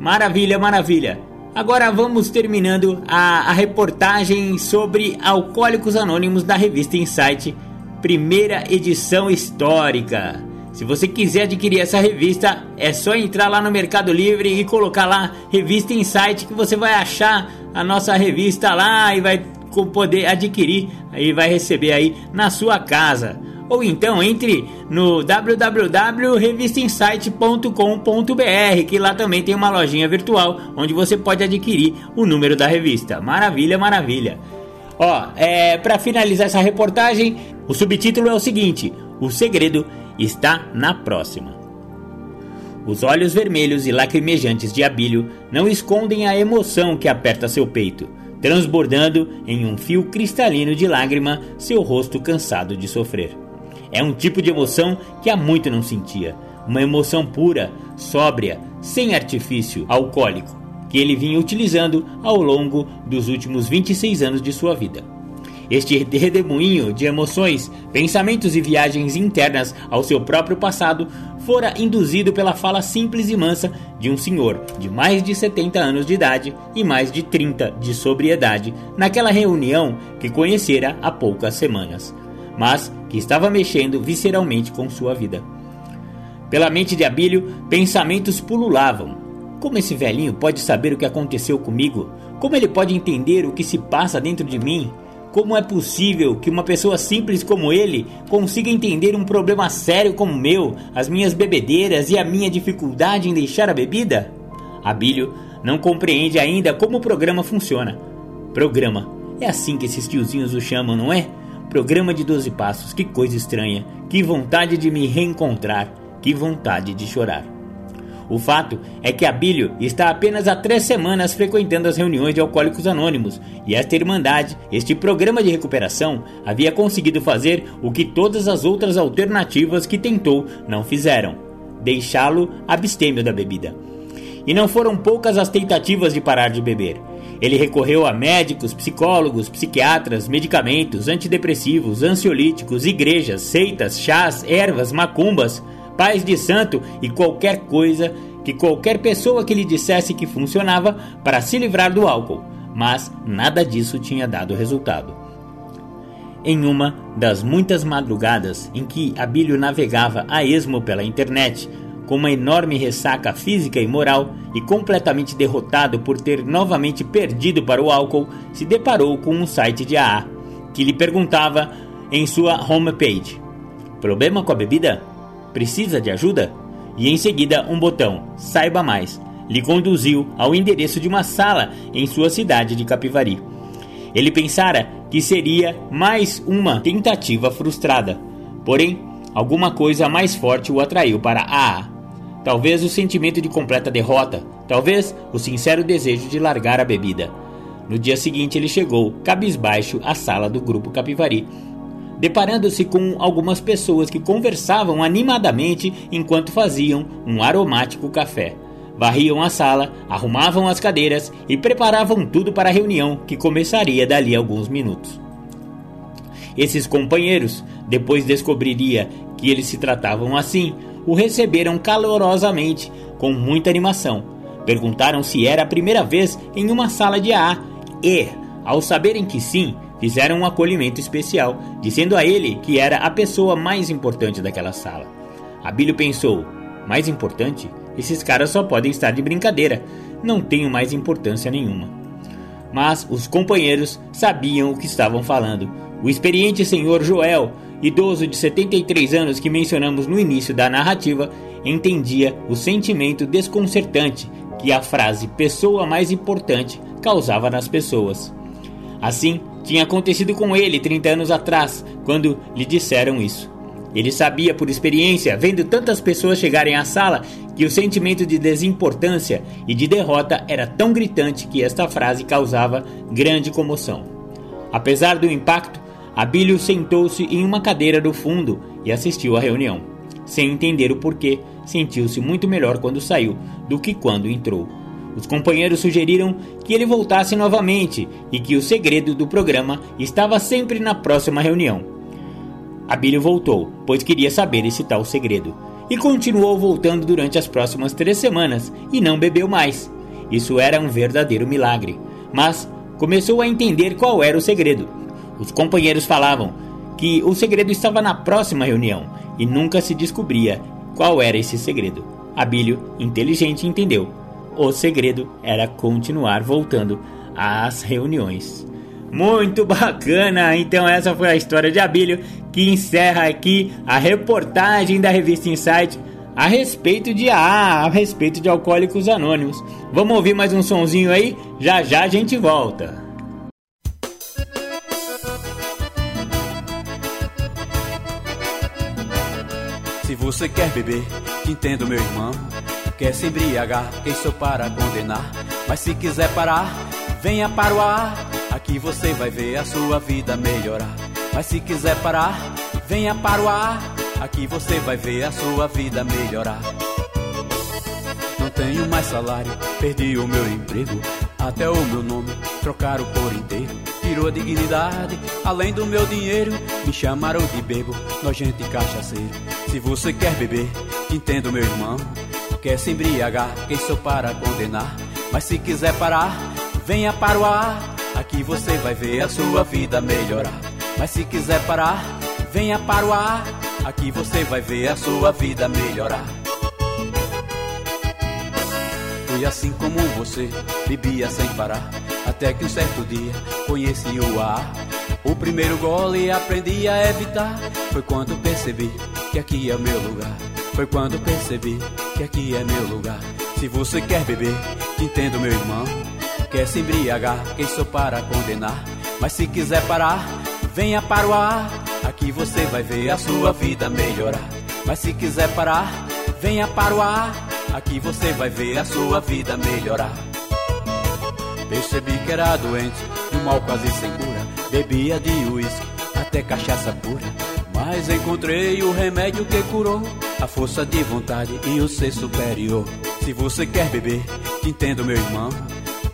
Maravilha, maravilha. Agora vamos terminando a, a reportagem sobre Alcoólicos Anônimos da revista Insight, primeira edição histórica. Se você quiser adquirir essa revista, é só entrar lá no Mercado Livre e colocar lá Revista Insight que você vai achar a nossa revista lá e vai poder adquirir e vai receber aí na sua casa. Ou então entre no www.revistainsight.com.br, que lá também tem uma lojinha virtual onde você pode adquirir o número da revista. Maravilha, maravilha. Ó, é, para finalizar essa reportagem, o subtítulo é o seguinte: O segredo está na próxima. Os olhos vermelhos e lacrimejantes de Abílio não escondem a emoção que aperta seu peito, transbordando em um fio cristalino de lágrima seu rosto cansado de sofrer. É um tipo de emoção que há muito não sentia, uma emoção pura, sóbria, sem artifício, alcoólico, que ele vinha utilizando ao longo dos últimos 26 anos de sua vida. Este redemoinho de emoções, pensamentos e viagens internas ao seu próprio passado fora induzido pela fala simples e mansa de um senhor de mais de 70 anos de idade e mais de 30 de sobriedade naquela reunião que conhecera há poucas semanas, mas que estava mexendo visceralmente com sua vida. Pela mente de Abílio, pensamentos pululavam. Como esse velhinho pode saber o que aconteceu comigo? Como ele pode entender o que se passa dentro de mim? Como é possível que uma pessoa simples como ele consiga entender um problema sério como o meu, as minhas bebedeiras e a minha dificuldade em deixar a bebida? Abílio não compreende ainda como o programa funciona. Programa. É assim que esses tiozinhos o chamam, não é? Programa de 12 passos. Que coisa estranha. Que vontade de me reencontrar. Que vontade de chorar. O fato é que Abílio está apenas há três semanas frequentando as reuniões de Alcoólicos Anônimos e esta Irmandade, este programa de recuperação, havia conseguido fazer o que todas as outras alternativas que tentou não fizeram: deixá-lo abstêmio da bebida. E não foram poucas as tentativas de parar de beber. Ele recorreu a médicos, psicólogos, psiquiatras, medicamentos, antidepressivos, ansiolíticos, igrejas, seitas, chás, ervas, macumbas, pais de santo e qualquer coisa que qualquer pessoa que lhe dissesse que funcionava para se livrar do álcool, mas nada disso tinha dado resultado. Em uma das muitas madrugadas em que Abílio navegava a esmo pela internet, com uma enorme ressaca física e moral e completamente derrotado por ter novamente perdido para o álcool, se deparou com um site de AA que lhe perguntava em sua homepage: Problema com a bebida? Precisa de ajuda? E em seguida um botão Saiba mais lhe conduziu ao endereço de uma sala em sua cidade de Capivari. Ele pensara que seria mais uma tentativa frustrada, porém alguma coisa mais forte o atraiu para AA. Talvez o sentimento de completa derrota, talvez o sincero desejo de largar a bebida. No dia seguinte, ele chegou, cabisbaixo, à sala do grupo Capivari, deparando-se com algumas pessoas que conversavam animadamente enquanto faziam um aromático café. Varriam a sala, arrumavam as cadeiras e preparavam tudo para a reunião que começaria dali a alguns minutos. Esses companheiros, depois descobriria que eles se tratavam assim, o receberam calorosamente, com muita animação. Perguntaram se era a primeira vez em uma sala de AA e, ao saberem que sim, fizeram um acolhimento especial, dizendo a ele que era a pessoa mais importante daquela sala. Abílio pensou: mais importante? Esses caras só podem estar de brincadeira, não tenho mais importância nenhuma. Mas os companheiros sabiam o que estavam falando. O experiente senhor Joel idoso de 73 anos que mencionamos no início da narrativa, entendia o sentimento desconcertante que a frase pessoa mais importante causava nas pessoas. Assim, tinha acontecido com ele 30 anos atrás, quando lhe disseram isso. Ele sabia por experiência, vendo tantas pessoas chegarem à sala, que o sentimento de desimportância e de derrota era tão gritante que esta frase causava grande comoção. Apesar do impacto, Abílio sentou-se em uma cadeira do fundo e assistiu à reunião. Sem entender o porquê, sentiu-se muito melhor quando saiu do que quando entrou. Os companheiros sugeriram que ele voltasse novamente e que o segredo do programa estava sempre na próxima reunião. Abílio voltou, pois queria saber esse tal segredo, e continuou voltando durante as próximas três semanas e não bebeu mais. Isso era um verdadeiro milagre, mas começou a entender qual era o segredo. Os companheiros falavam que o segredo estava na próxima reunião e nunca se descobria qual era esse segredo. Abílio, inteligente, entendeu. O segredo era continuar voltando às reuniões. Muito bacana! Então, essa foi a história de Abílio que encerra aqui a reportagem da revista Insight a respeito de AA, a respeito de Alcoólicos Anônimos. Vamos ouvir mais um sonzinho aí? Já já a gente volta. Se você quer beber, te entendo, meu irmão. Quer se embriagar, quem sou para condenar? Mas se quiser parar, venha para o ar. Aqui você vai ver a sua vida melhorar. Mas se quiser parar, venha para o ar. Aqui você vai ver a sua vida melhorar. Não tenho mais salário, perdi o meu emprego. Até o meu nome trocaram por inteiro. Tirou a dignidade, além do meu dinheiro. Me chamaram de bebo, nojento e cachaceiro. Se você quer beber, te entendo, meu irmão. Quer se embriagar, quem sou para condenar? Mas se quiser parar, venha para o ar. Aqui você vai ver a sua vida melhorar. Mas se quiser parar, venha para o ar. Aqui você vai ver a sua vida melhorar. Fui assim como você, bebia sem parar. Até que um certo dia conheci o ar. primeiro gole aprendi a evitar. Foi quando percebi que aqui é o meu lugar. Foi quando percebi que aqui é meu lugar. Se você quer beber, te entendo, meu irmão. Quer se embriagar, quem sou para condenar? Mas se quiser parar, venha para o ar. Aqui você vai ver a sua vida melhorar. Mas se quiser parar, venha para o ar. Aqui você vai ver a sua vida melhorar. Percebi que era doente, um mal quase sem cura. Bebia de uísque, até cachaça pura. Mas encontrei o remédio que curou a força de vontade e o ser superior. Se você quer beber, te entendo, meu irmão.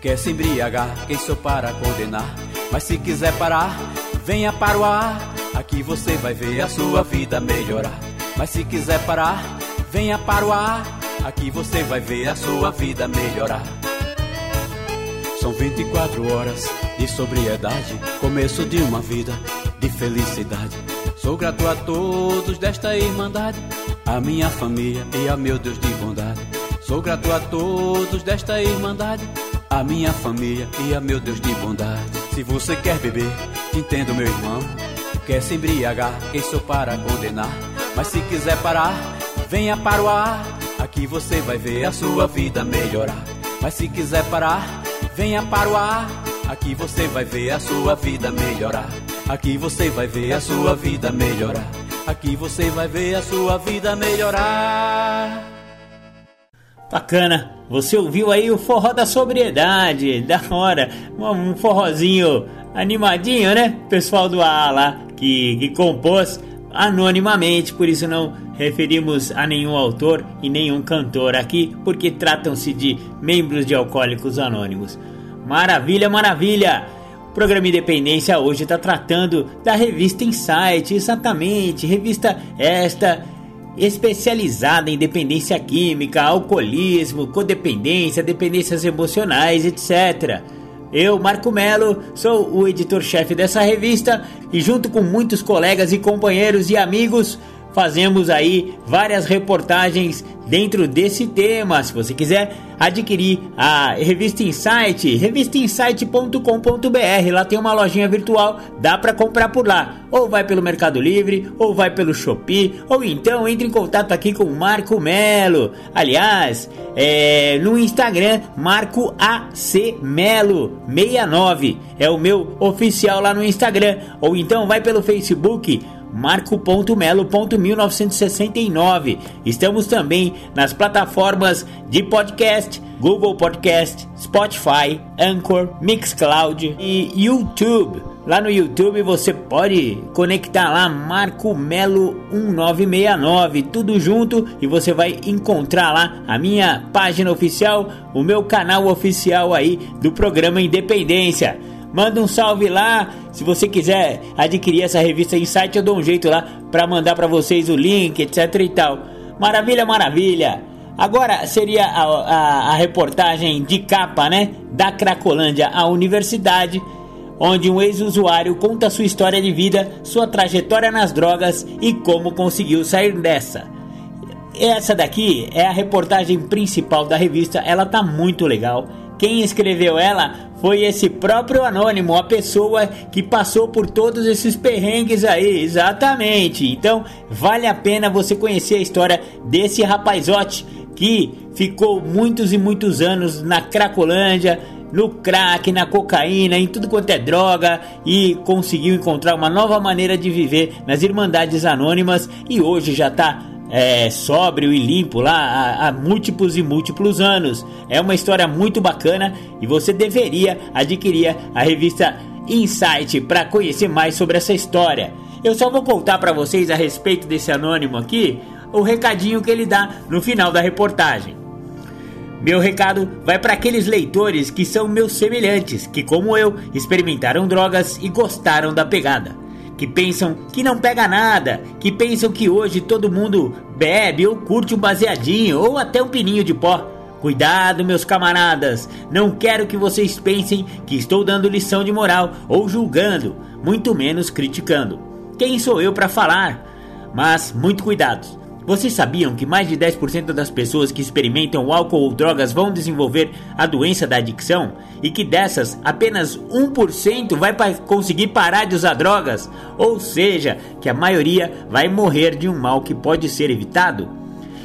Quer se embriagar, quem sou para condenar? Mas se quiser parar, venha para o ar. Aqui você vai ver a sua vida melhorar. Mas se quiser parar, venha para o ar. Aqui você vai ver a sua vida melhorar. São 24 horas de sobriedade, começo de uma vida de felicidade. Sou grato a todos desta irmandade, a minha família e a meu Deus de bondade. Sou grato a todos desta irmandade, a minha família e a meu Deus de bondade. Se você quer beber, te entendo, meu irmão. Quer se embriagar, quem sou para condenar? Mas se quiser parar, venha para o ar. Aqui você vai ver a sua vida melhorar. Mas se quiser parar, venha para o ar. Aqui você vai ver a sua vida melhorar. Aqui você vai ver a sua vida melhorar. Aqui você vai ver a sua vida melhorar. Bacana, você ouviu aí o forró da sobriedade, da hora, um forrozinho animadinho, né? Pessoal do AA lá que, que compôs anonimamente, por isso não referimos a nenhum autor e nenhum cantor aqui, porque tratam-se de membros de Alcoólicos Anônimos. Maravilha, maravilha! Programa Independência hoje está tratando da revista Insight, exatamente, revista esta especializada em dependência química, alcoolismo, codependência, dependências emocionais, etc. Eu, Marco Melo, sou o editor-chefe dessa revista e junto com muitos colegas e companheiros e amigos fazemos aí várias reportagens dentro desse tema. Se você quiser adquirir a revista Insight, revistainsight.com.br, lá tem uma lojinha virtual, dá para comprar por lá. Ou vai pelo Mercado Livre, ou vai pelo Shopee, ou então entre em contato aqui com o Marco Melo. Aliás, é, no Instagram, Marco AC Melo 69 é o meu oficial lá no Instagram. Ou então vai pelo Facebook marco.melo.1969. Estamos também nas plataformas de podcast, Google Podcast, Spotify, Anchor, Mixcloud e YouTube. Lá no YouTube você pode conectar lá Marco Melo 1969, tudo junto e você vai encontrar lá a minha página oficial, o meu canal oficial aí do programa Independência. Manda um salve lá. Se você quiser adquirir essa revista Insight, eu dou um jeito lá para mandar para vocês o link, etc e tal. Maravilha, maravilha. Agora seria a, a, a reportagem de capa, né? Da Cracolândia à Universidade, onde um ex-usuário conta sua história de vida, sua trajetória nas drogas e como conseguiu sair dessa. Essa daqui é a reportagem principal da revista, ela tá muito legal. Quem escreveu ela foi esse próprio anônimo, a pessoa que passou por todos esses perrengues aí, exatamente. Então, vale a pena você conhecer a história desse rapazote que ficou muitos e muitos anos na Cracolândia, no crack, na cocaína, em tudo quanto é droga e conseguiu encontrar uma nova maneira de viver nas Irmandades Anônimas e hoje já está é, sóbrio e limpo lá há, há, múltiplos e múltiplos anos. É uma história muito bacana e você deveria adquirir a revista Insight para conhecer mais sobre essa história. Eu só vou contar para vocês a respeito desse anônimo aqui o recadinho que ele dá no final da reportagem. Meu recado vai para aqueles leitores que são meus semelhantes, que como eu experimentaram drogas e gostaram da pegada que pensam que não pega nada, que pensam que hoje todo mundo bebe ou curte um baseadinho ou até um pininho de pó. Cuidado, meus camaradas, não quero que vocês pensem que estou dando lição de moral ou julgando, muito menos criticando. Quem sou eu para falar? Mas muito cuidado. Vocês sabiam que mais de 10% das pessoas que experimentam álcool ou drogas vão desenvolver a doença da adicção? E que dessas, apenas 1% vai conseguir parar de usar drogas? Ou seja, que a maioria vai morrer de um mal que pode ser evitado?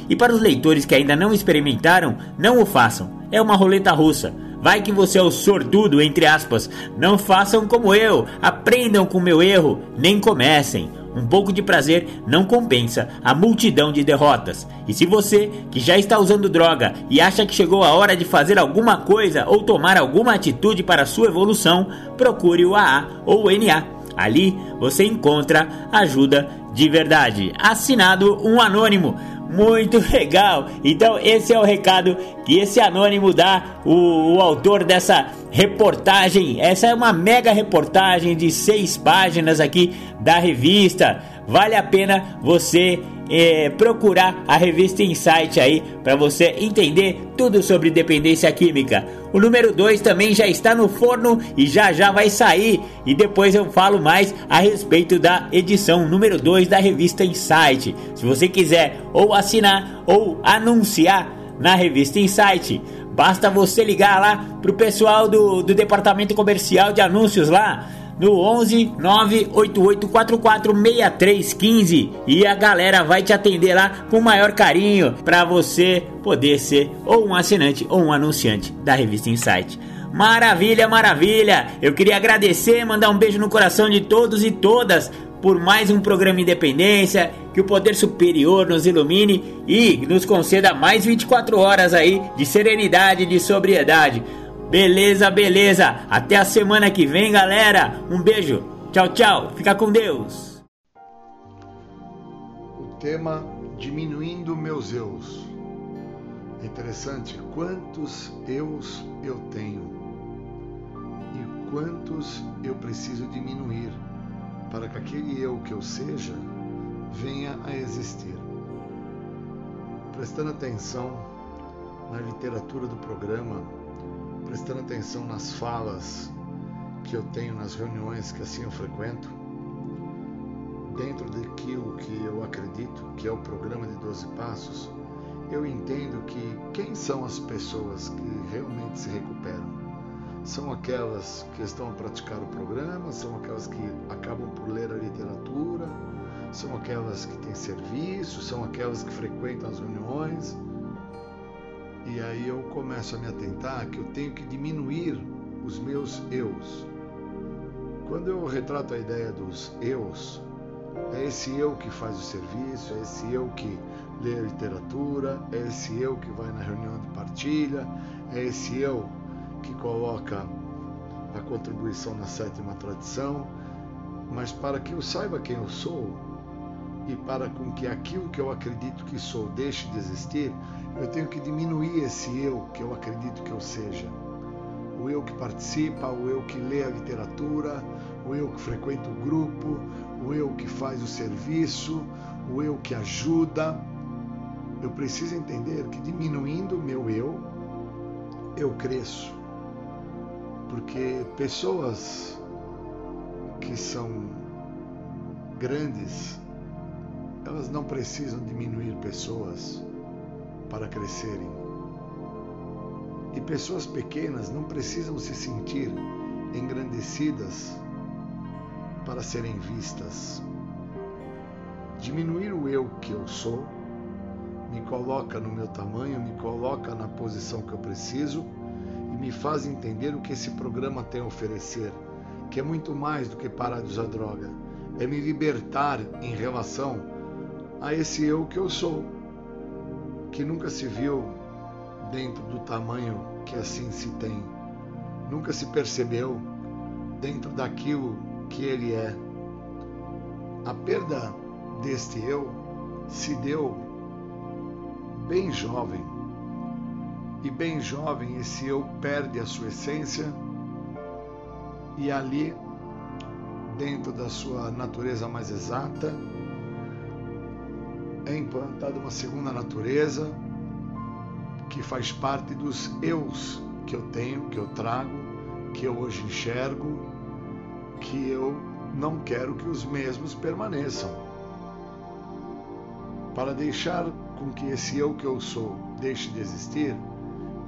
E para os leitores que ainda não experimentaram, não o façam. É uma roleta russa. Vai que você é o sortudo, entre aspas. Não façam como eu. Aprendam com meu erro. Nem comecem. Um pouco de prazer não compensa a multidão de derrotas. E se você, que já está usando droga e acha que chegou a hora de fazer alguma coisa ou tomar alguma atitude para sua evolução, procure o AA ou o NA. Ali você encontra ajuda de verdade. Assinado um anônimo. Muito legal! Então, esse é o recado que esse anônimo dá, o, o, autor dessa reportagem. Essa é uma mega reportagem de seis páginas aqui da revista. Vale a pena você é, procurar a revista Insight aí para você entender tudo sobre dependência química. O número 2 também já está no forno e já já vai sair. E depois eu falo mais a respeito da edição número 2 da revista Insight. Se você quiser ou assinar ou anunciar na revista Insight, basta você ligar lá pro pessoal do, do departamento comercial de anúncios lá no 11 98844 6315 e a galera vai te atender lá com o maior carinho para você poder ser ou um assinante ou um anunciante da revista Insight. Maravilha, maravilha! Eu queria agradecer, mandar um beijo no coração de todos e todas por mais um programa Independência, que o poder superior nos ilumine e nos conceda mais 24 horas aí de serenidade e de sobriedade. Beleza, beleza. Até a semana que vem, galera. Um beijo. Tchau, tchau. Fica com Deus. O tema diminuindo meus eus. É interessante quantos eus eu tenho e quantos eu preciso diminuir para que aquele eu que eu seja venha a existir. Prestando atenção na literatura do programa, prestando atenção nas falas que eu tenho nas reuniões que assim eu frequento, dentro daquilo que eu acredito que é o programa de 12 Passos, eu entendo que quem são as pessoas que realmente se recuperam? São aquelas que estão a praticar o programa, são aquelas que acabam por ler a literatura, são aquelas que têm serviço, são aquelas que frequentam as reuniões e aí eu começo a me atentar que eu tenho que diminuir os meus eus. Quando eu retrato a ideia dos eus, é esse eu que faz o serviço, é esse eu que lê a literatura, é esse eu que vai na reunião de partilha, é esse eu que coloca a contribuição na sétima tradição. Mas para que eu saiba quem eu sou e para com que aquilo que eu acredito que sou deixe de existir, eu tenho que diminuir esse eu que eu acredito que eu seja. O eu que participa, o eu que lê a literatura, o eu que frequenta o grupo, o eu que faz o serviço, o eu que ajuda. Eu preciso entender que diminuindo o meu eu, eu cresço. Porque pessoas que são grandes, elas não precisam diminuir pessoas para crescerem. E pessoas pequenas não precisam se sentir engrandecidas para serem vistas. Diminuir o eu que eu sou me coloca no meu tamanho, me coloca na posição que eu preciso me faz entender o que esse programa tem a oferecer, que é muito mais do que parar de usar droga, é me libertar em relação a esse eu que eu sou que nunca se viu dentro do tamanho que assim se tem, nunca se percebeu dentro daquilo que ele é. A perda deste eu se deu bem jovem. E bem jovem esse eu perde a sua essência e ali, dentro da sua natureza mais exata, é implantada uma segunda natureza que faz parte dos eus que eu tenho, que eu trago, que eu hoje enxergo, que eu não quero que os mesmos permaneçam. Para deixar com que esse eu que eu sou deixe de existir,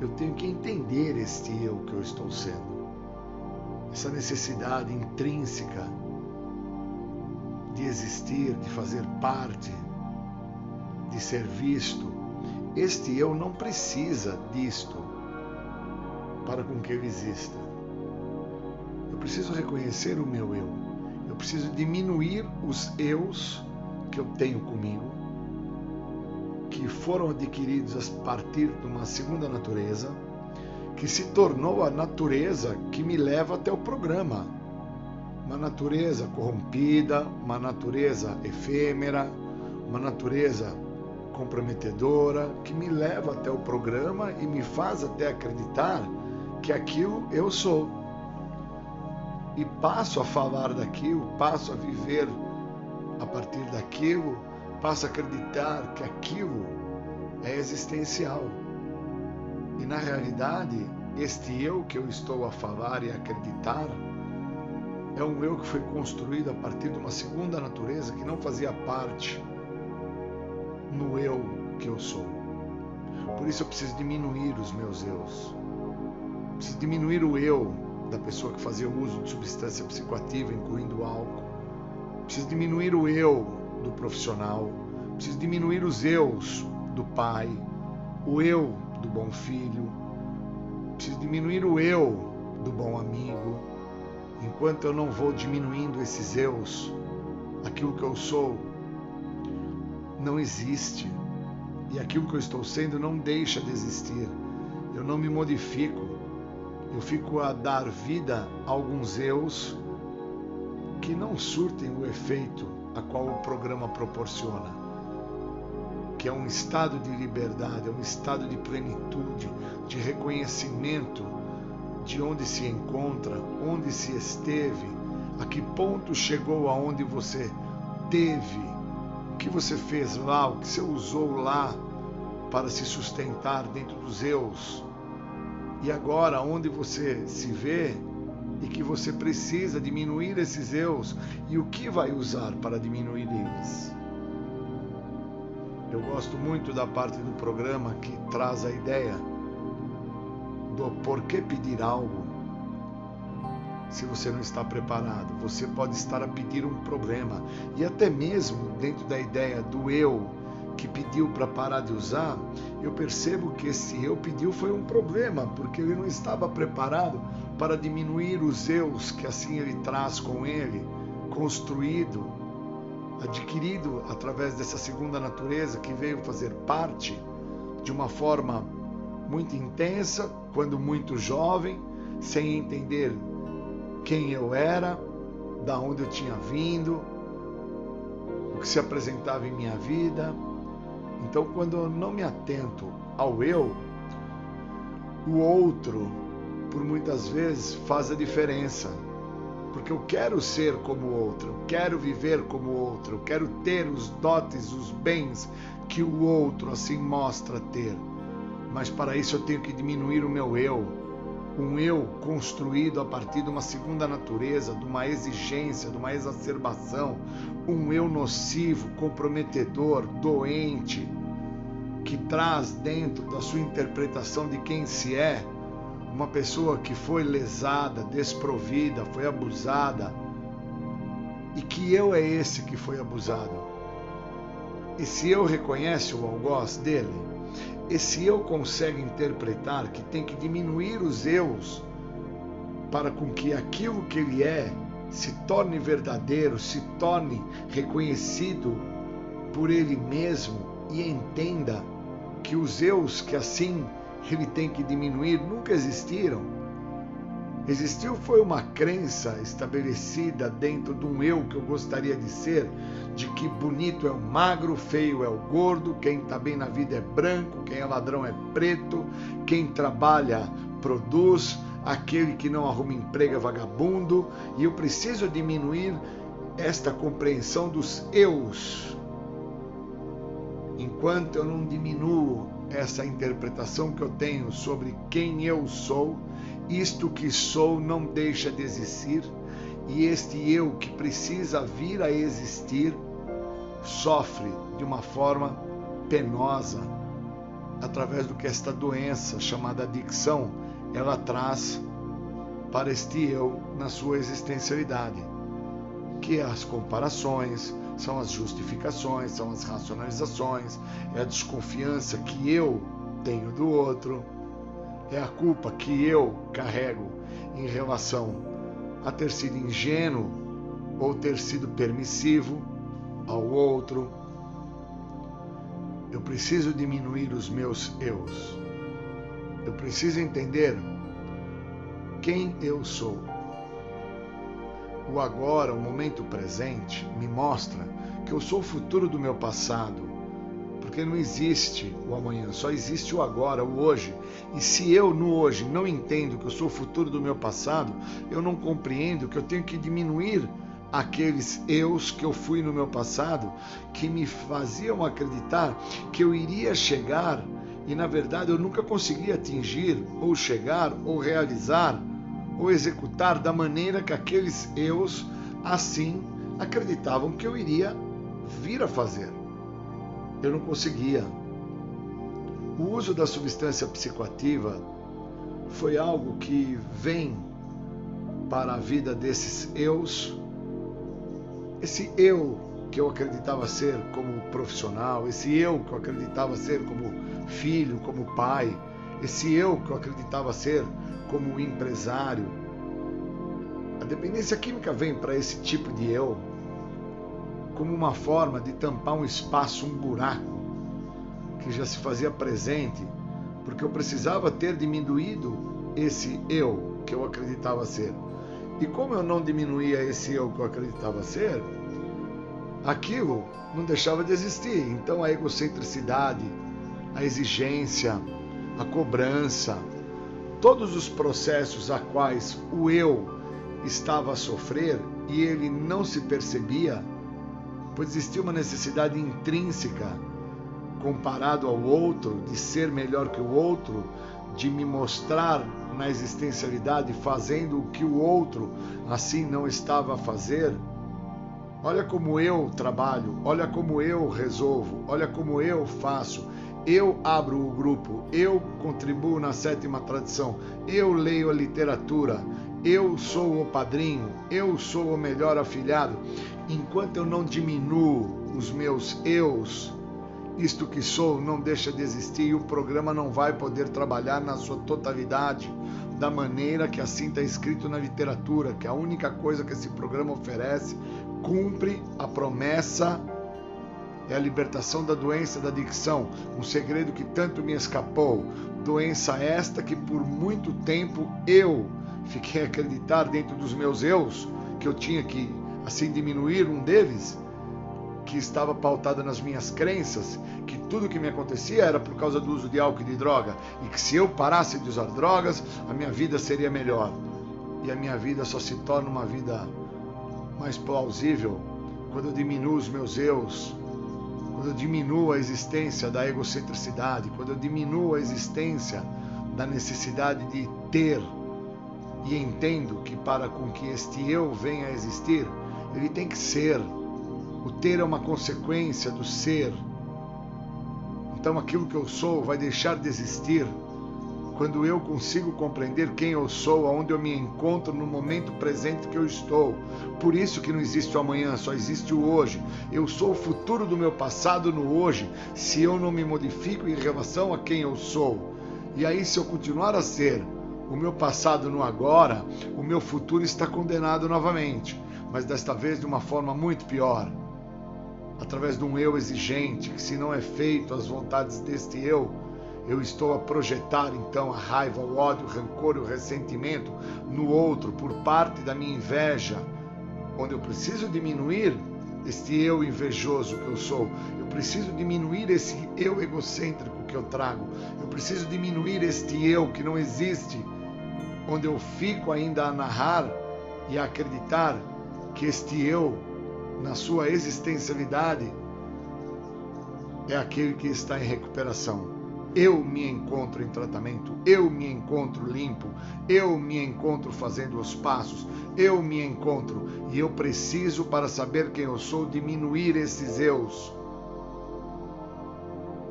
eu tenho que entender este eu que eu estou sendo. Essa necessidade intrínseca de existir, de fazer parte, de ser visto. Este eu não precisa disto para com que ele exista. Eu preciso reconhecer o meu eu. Eu preciso diminuir os eus que eu tenho comigo, que foram adquiridos a partir de uma segunda natureza, que se tornou a natureza que me leva até o programa. Uma natureza corrompida, uma natureza efêmera, uma natureza comprometedora, que me leva até o programa e me faz até acreditar que aquilo eu sou. E passo a falar daquilo, passo a viver a partir daquilo, passo a acreditar que aquilo é existencial. E na realidade, este eu que eu estou a falar e a acreditar é um eu que foi construído a partir de uma segunda natureza que não fazia parte no eu que eu sou. Por isso eu preciso diminuir os meus eus. Preciso diminuir o eu da pessoa que fazia uso de substância psicoativa, incluindo álcool. Preciso diminuir o eu do profissional. Preciso diminuir os eus do pai, o eu do bom filho. Preciso diminuir o eu do bom amigo. Enquanto eu não vou diminuindo esses eus, aquilo que eu sou não existe. E aquilo que eu estou sendo não deixa de existir. Eu não me modifico eu fico a dar vida a alguns eus que não surtem o efeito a qual o programa proporciona, que é um estado de liberdade, é um estado de plenitude, de reconhecimento de onde se encontra, onde se esteve, a que ponto chegou aonde você teve, o que você fez lá, o que você usou lá para se sustentar dentro dos eus. E agora onde você se vê e que você precisa diminuir esses eus e o que vai usar para diminuir eles. Eu gosto muito da parte do programa que traz a ideia do porquê pedir algo se você não está preparado. Você pode estar a pedir um problema e até mesmo dentro da ideia do eu que pediu para parar de usar, eu percebo que esse eu pediu foi um problema, porque ele não estava preparado para diminuir os eus que assim ele traz com ele, construído, adquirido através dessa segunda natureza que veio fazer parte de uma forma muito intensa, quando muito jovem, sem entender quem eu era, da onde eu tinha vindo, o que se apresentava em minha vida, então, quando eu não me atento ao eu, o outro, por muitas vezes, faz a diferença. Porque eu quero ser como o outro, eu quero viver como o outro, eu quero ter os dotes, os bens que o outro assim mostra ter. Mas para isso eu tenho que diminuir o meu eu, um eu construído a partir de uma segunda natureza, de uma exigência, de uma exacerbação, um eu nocivo, comprometedor, doente, que traz dentro da sua interpretação de quem se é uma pessoa que foi lesada, desprovida, foi abusada. E que eu é esse que foi abusado? Esse eu reconhece o algoz dele? esse eu consegue interpretar que tem que diminuir os eus para com que aquilo que ele é se torne verdadeiro, se torne reconhecido por ele mesmo e entenda que os eus que assim ele tem que diminuir nunca existiram. Existiu foi uma crença estabelecida dentro de um eu que eu gostaria de ser, de que bonito é o magro, feio é o gordo, quem está bem na vida é branco, quem é ladrão é preto, quem trabalha produz, aquele que não arruma emprego é vagabundo, e eu preciso diminuir esta compreensão dos eus. Enquanto eu não diminuo essa interpretação que eu tenho sobre quem eu sou, isto que sou não deixa de existir e este eu que precisa vir a existir sofre de uma forma penosa. Através do que esta doença chamada adicção ela traz para este eu na sua existencialidade, que é as comparações, são as justificações, são as racionalizações, é a desconfiança que eu tenho do outro, é a culpa que eu carrego em relação a ter sido ingênuo ou ter sido permissivo ao outro. Eu preciso diminuir os meus eus. Eu preciso entender quem eu sou. O agora, o momento presente, me mostra que eu sou o futuro do meu passado, porque não existe o amanhã, só existe o agora, o hoje. E se eu no hoje não entendo que eu sou o futuro do meu passado, eu não compreendo que eu tenho que diminuir aqueles eus que eu fui no meu passado, que me faziam acreditar que eu iria chegar e na verdade eu nunca consegui atingir, ou chegar, ou realizar ou executar da maneira que aqueles eus assim acreditavam que eu iria vir a fazer. Eu não conseguia. O uso da substância psicoativa foi algo que vem para a vida desses eus. Esse eu que eu acreditava ser como profissional, esse eu que eu acreditava ser como filho, como pai, esse eu que eu acreditava ser como empresário. A dependência química vem para esse tipo de eu como uma forma de tampar um espaço, um buraco que já se fazia presente, porque eu precisava ter diminuído esse eu que eu acreditava ser. E como eu não diminuía esse eu que eu acreditava ser, aquilo não deixava de existir. Então a egocentricidade, a exigência, a cobrança, todos os processos a quais o eu estava a sofrer e ele não se percebia, pois existia uma necessidade intrínseca comparado ao outro, de ser melhor que o outro, de me mostrar na existencialidade fazendo o que o outro assim não estava a fazer. Olha como eu trabalho, olha como eu resolvo, olha como eu faço, eu abro o grupo, eu contribuo na sétima tradição, eu leio a literatura, eu sou o padrinho, eu sou o melhor afilhado. Enquanto eu não diminuo os meus eus, isto que sou não deixa de existir e o programa não vai poder trabalhar na sua totalidade da maneira que assim está escrito na literatura, que a única coisa que esse programa oferece cumpre a promessa é a libertação da doença da adicção, um segredo que tanto me escapou. Doença esta que por muito tempo eu fiquei a acreditar dentro dos meus eus que eu tinha que assim diminuir um deles, que estava pautada nas minhas crenças, que tudo que me acontecia era por causa do uso de álcool e de droga, e que se eu parasse de usar drogas, a minha vida seria melhor. E a minha vida só se torna uma vida mais plausível quando eu diminuo os meus eus, quando eu diminuo a existência da egocentricidade, quando eu diminuo a existência da necessidade de ter e entendo que para com que este eu venha a existir, ele tem que ser. O ter é uma consequência do ser. Então aquilo que eu sou vai deixar de existir quando eu consigo compreender quem eu sou, aonde eu me encontro no momento presente que eu estou. Por isso que não existe o amanhã, só existe o hoje. Eu sou o futuro do meu passado no hoje, se eu não me modifico em relação a quem eu sou. E aí, se eu continuar a ser o meu passado no agora, o meu futuro está condenado novamente, mas desta vez de uma forma muito pior. Através de um eu exigente, que se não é feito as vontades deste eu, eu estou a projetar então a raiva, o ódio, o rancor o ressentimento no outro por parte da minha inveja, onde eu preciso diminuir este eu invejoso que eu sou, eu preciso diminuir esse eu egocêntrico que eu trago, eu preciso diminuir este eu que não existe, onde eu fico ainda a narrar e a acreditar que este eu, na sua existencialidade, é aquele que está em recuperação eu me encontro em tratamento, eu me encontro limpo, eu me encontro fazendo os passos, eu me encontro e eu preciso, para saber quem eu sou, diminuir esses eus,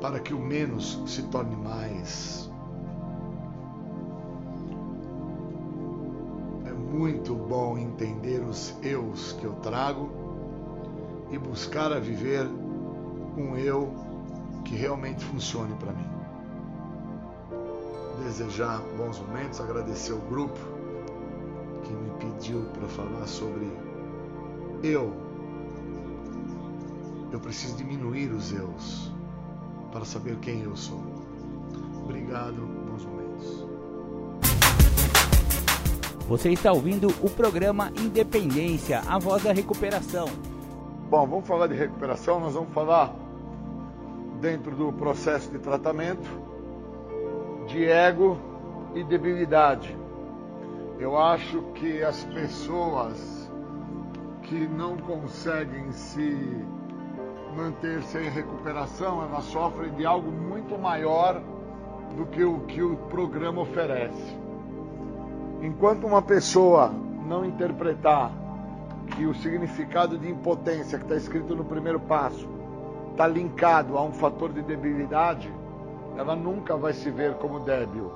para que o menos se torne mais. É muito bom entender os eus que eu trago e buscar a viver um eu que realmente funcione para mim desejar bons momentos, agradecer o grupo que me pediu para falar sobre eu. Eu preciso diminuir os eus para saber quem eu sou. Obrigado, bons momentos. Você está ouvindo o programa Independência, a voz da recuperação. Bom, vamos falar de recuperação, nós vamos falar dentro do processo de tratamento de ego e debilidade. Eu acho que as pessoas que não conseguem se manter sem recuperação, elas sofrem de algo muito maior do que o que o programa oferece. Enquanto uma pessoa não interpretar que o significado de impotência que está escrito no primeiro passo está linkado a um fator de debilidade, ela nunca vai se ver como débil.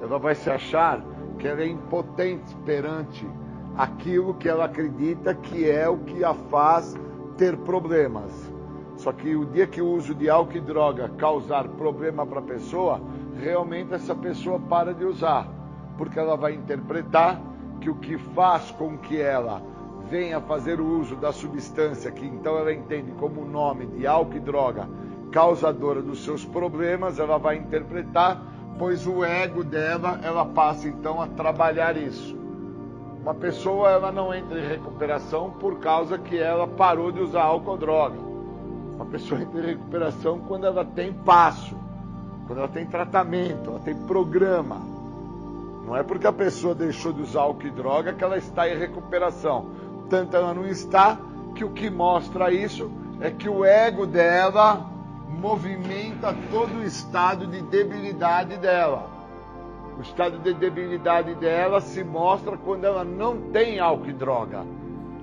Ela vai se achar que ela é impotente perante aquilo que ela acredita que é o que a faz ter problemas. Só que o dia que o uso de álcool e droga causar problema para a pessoa, realmente essa pessoa para de usar, porque ela vai interpretar que o que faz com que ela venha fazer o uso da substância, que então ela entende como o nome de álcool e droga, causadora dos seus problemas, ela vai interpretar, pois o ego dela, ela passa então a trabalhar isso. Uma pessoa ela não entra em recuperação por causa que ela parou de usar álcool ou droga. Uma pessoa entra em recuperação quando ela tem passo, quando ela tem tratamento, ela tem programa. Não é porque a pessoa deixou de usar álcool e droga que ela está em recuperação. Tanto ela não está que o que mostra isso é que o ego dela movimenta todo o estado de debilidade dela. O estado de debilidade dela se mostra quando ela não tem álcool e droga.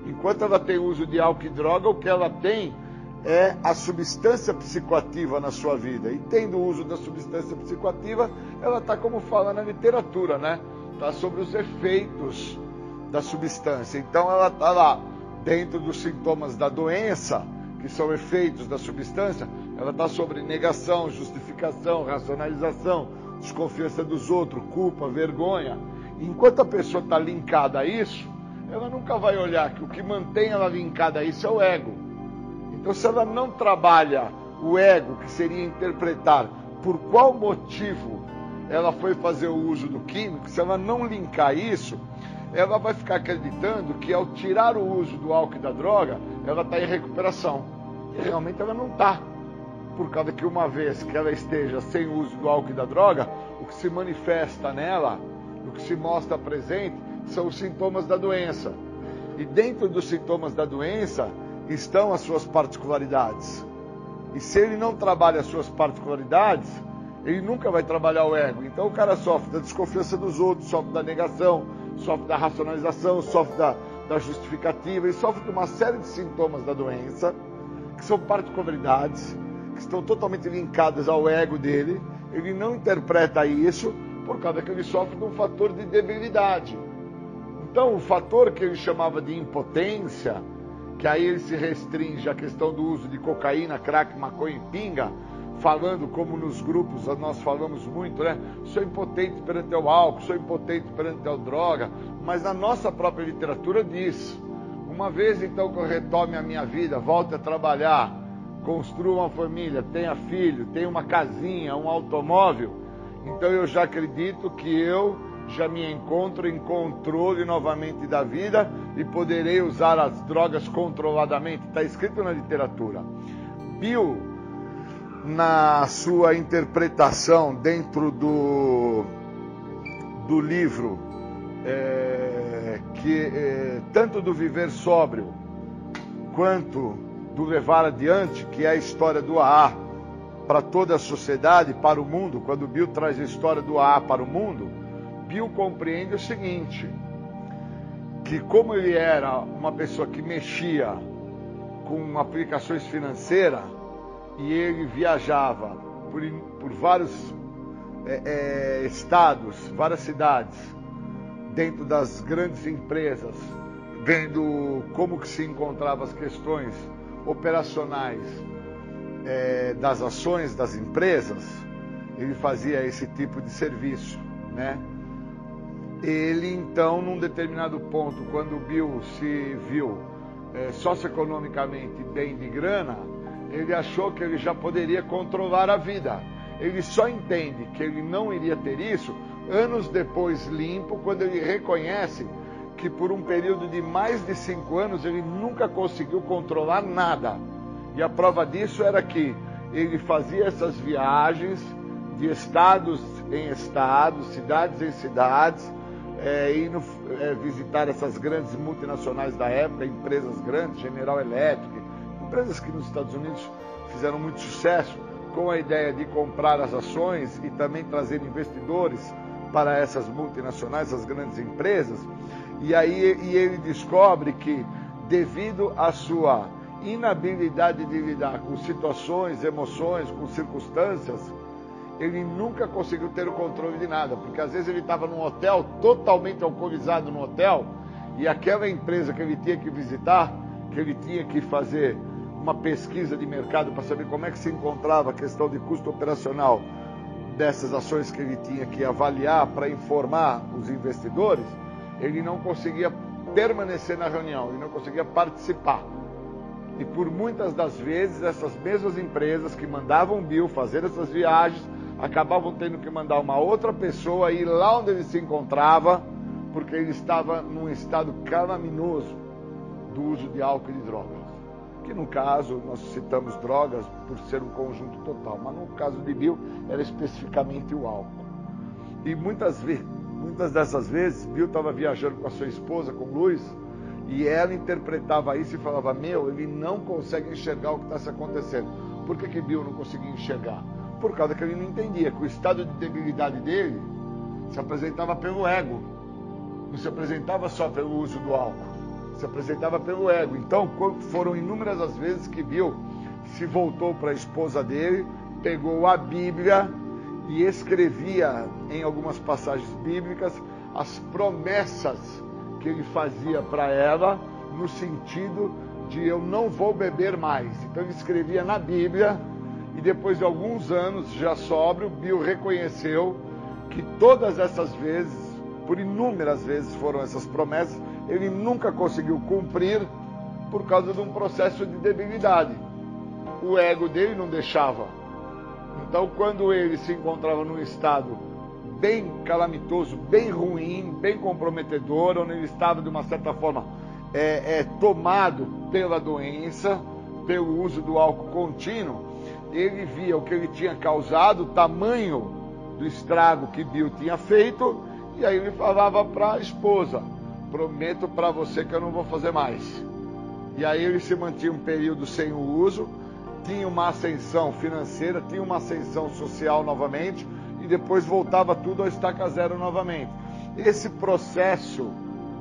Enquanto ela tem uso de álcool e droga, o que ela tem é a substância psicoativa na sua vida. E tendo o uso da substância psicoativa, ela está como fala na literatura, né? Está sobre os efeitos da substância. Então ela está lá dentro dos sintomas da doença, que são efeitos da substância, ela está sobre negação, justificação, racionalização, desconfiança dos outros, culpa, vergonha. Enquanto a pessoa está linkada a isso, ela nunca vai olhar que o que mantém ela linkada a isso é o ego. Então, se ela não trabalha o ego, que seria interpretar por qual motivo ela foi fazer o uso do químico, se ela não linkar isso, ela vai ficar acreditando que ao tirar o uso do álcool e da droga, ela está em recuperação. E realmente ela não está. Por causa que uma vez que ela esteja sem o uso do álcool e da droga, o que se manifesta nela, o que se mostra presente, são os sintomas da doença. E dentro dos sintomas da doença estão as suas particularidades. E se ele não trabalha as suas particularidades, ele nunca vai trabalhar o ego. Então o cara sofre da desconfiança dos outros, sofre da negação, sofre da racionalização, sofre da, da justificativa, ele sofre de uma série de sintomas da doença que são particularidades, que estão totalmente linkadas ao ego dele, ele não interpreta isso por causa que ele sofre de um fator de debilidade. Então, o fator que ele chamava de impotência, que aí ele se restringe à questão do uso de cocaína, crack, maconha e pinga, falando como nos grupos nós falamos muito, né? Sou impotente perante o álcool, sou impotente perante a droga, mas na nossa própria literatura diz uma vez então que eu retome a minha vida, volte a trabalhar, construa uma família, tenha filho, tenha uma casinha, um automóvel, então eu já acredito que eu já me encontro em controle novamente da vida e poderei usar as drogas controladamente. Está escrito na literatura. Bill, na sua interpretação dentro do, do livro é, que é, tanto do viver sóbrio quanto do levar adiante, que é a história do AA, para toda a sociedade, para o mundo, quando Bill traz a história do AA para o mundo, Bill compreende o seguinte: que como ele era uma pessoa que mexia com aplicações financeiras e ele viajava por, por vários é, é, estados, várias cidades, dentro das grandes empresas, vendo como que se encontravam as questões operacionais é, das ações das empresas, ele fazia esse tipo de serviço, né? Ele então, num determinado ponto, quando o Bill se viu é, socioeconomicamente bem de grana, ele achou que ele já poderia controlar a vida. Ele só entende que ele não iria ter isso anos depois limpo, quando ele reconhece que por um período de mais de cinco anos ele nunca conseguiu controlar nada. E a prova disso era que ele fazia essas viagens de estados em estados, cidades em cidades, é, indo é, visitar essas grandes multinacionais da época, empresas grandes, General Electric, empresas que nos Estados Unidos fizeram muito sucesso com a ideia de comprar as ações e também trazer investidores para essas multinacionais, essas grandes empresas. E aí e ele descobre que, devido à sua inabilidade de lidar com situações, emoções, com circunstâncias, ele nunca conseguiu ter o controle de nada, porque às vezes ele estava num hotel, totalmente alcoolizado no hotel, e aquela empresa que ele tinha que visitar, que ele tinha que fazer uma pesquisa de mercado para saber como é que se encontrava a questão de custo operacional dessas ações que ele tinha que avaliar para informar os investidores, ele não conseguia permanecer na reunião, ele não conseguia participar. E por muitas das vezes, essas mesmas empresas que mandavam o Bill fazer essas viagens, acabavam tendo que mandar uma outra pessoa ir lá onde ele se encontrava, porque ele estava num estado calaminoso do uso de álcool e de drogas. Que no caso, nós citamos drogas por ser um conjunto total, mas no caso de Bill era especificamente o álcool. E muitas muitas dessas vezes, Bill estava viajando com a sua esposa, com Luiz, e ela interpretava isso e falava: Meu, ele não consegue enxergar o que está se acontecendo. Por que, que Bill não conseguia enxergar? Por causa que ele não entendia que o estado de debilidade dele se apresentava pelo ego, não se apresentava só pelo uso do álcool, se apresentava pelo ego. Então, foram inúmeras as vezes que Bill se voltou para a esposa dele, pegou a Bíblia e escrevia em algumas passagens bíblicas as promessas que ele fazia para ela no sentido de eu não vou beber mais. Então ele escrevia na Bíblia e depois de alguns anos já sóbrio, Bill reconheceu que todas essas vezes, por inúmeras vezes foram essas promessas, ele nunca conseguiu cumprir por causa de um processo de debilidade. O ego dele não deixava. Então, quando ele se encontrava num estado bem calamitoso, bem ruim, bem comprometedor, onde ele estava de uma certa forma é, é, tomado pela doença, pelo uso do álcool contínuo, ele via o que ele tinha causado, o tamanho do estrago que Bill tinha feito, e aí ele falava para a esposa: Prometo para você que eu não vou fazer mais. E aí ele se mantinha um período sem o uso, tinha uma ascensão financeira, tinha uma ascensão social novamente, e depois voltava tudo ao estaca zero novamente. Esse processo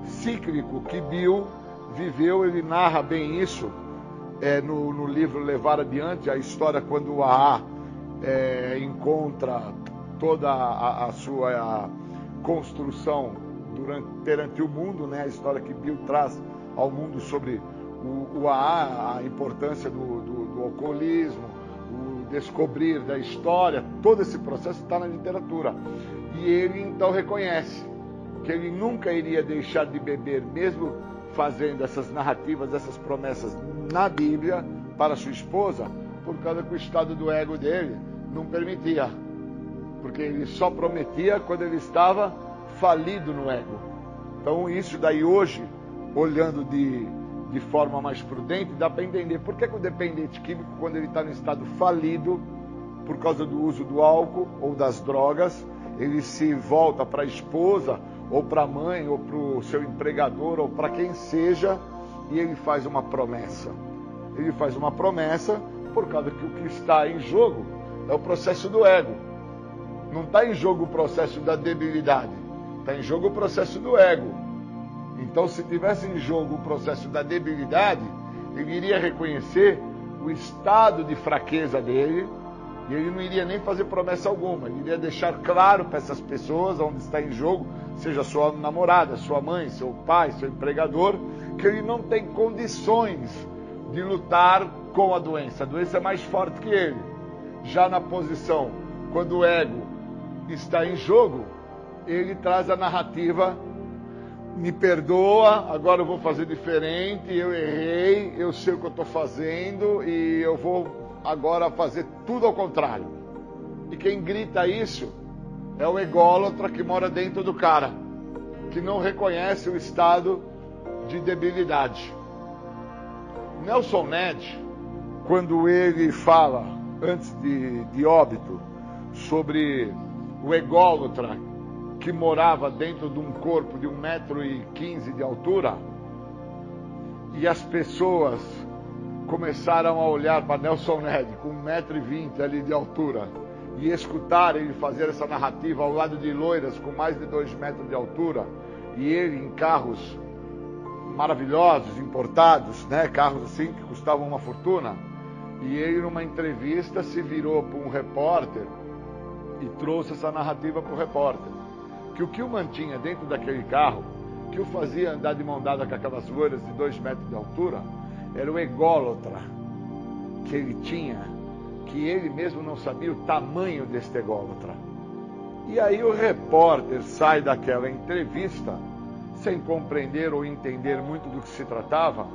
cíclico que Bill viveu, ele narra bem isso é, no, no, livro Levar Adiante, a história quando o AA é, encontra toda a, a sua a construção durante, perante o mundo, né? a história que Bill traz ao mundo sobre o, o AA, a importância do, do, do alcoolismo, o descobrir da história, todo esse processo está na literatura. E ele então reconhece que ele nunca iria deixar de beber, mesmo fazendo essas narrativas, essas promessas na Bíblia para sua esposa, por causa que o estado do ego dele não permitia. Porque ele só prometia quando ele estava falido no ego. Então, isso daí hoje, olhando de, de forma mais prudente, dá para entender por que, que o dependente químico, quando ele está no estado falido, por causa do uso do álcool ou das drogas, ele se volta para a esposa ou para a mãe, ou para o seu empregador, ou para quem seja, e ele faz uma promessa. Ele faz uma promessa por causa que o que está em jogo é o processo do ego. Não está em jogo o processo da debilidade, está em jogo o processo do ego. Então, se tivesse em jogo o processo da debilidade, ele iria reconhecer o estado de fraqueza dele e ele não iria nem fazer promessa alguma. Ele iria deixar claro para essas pessoas onde está em jogo, seja sua namorada, sua mãe, seu pai, seu empregador, que ele não tem condições de lutar com a doença. A doença é mais forte que ele. Já na posição, quando o ego está em jogo, ele traz a narrativa me perdoa, agora eu vou fazer diferente, eu errei, eu sei o que eu estou fazendo e eu vou agora fazer tudo ao contrário. E quem grita isso é o ególatra que mora dentro do cara, que não reconhece o estado de debilidade. Nelson Ned, quando ele fala, antes de, de óbito, sobre o ególatra que morava dentro de um corpo de 1,15m de altura, e as pessoas começaram a olhar para Nelson Ned com 1,20m ali de altura e escutar ele fazer essa narrativa ao lado de loiras com mais de 2 metros de altura e ele em carros maravilhosos, importados, né? carros assim que custavam uma fortuna. E ele, numa entrevista, se virou para um repórter e trouxe essa narrativa para o repórter que o que o mantinha dentro daquele carro, que o fazia andar de mão dada com aquelas loiras de dois metros de altura, era o ególatra que ele tinha, que ele mesmo não sabia o tamanho deste ególatra. E aí o repórter sai daquela entrevista sem compreender ou entender muito do que se tratava,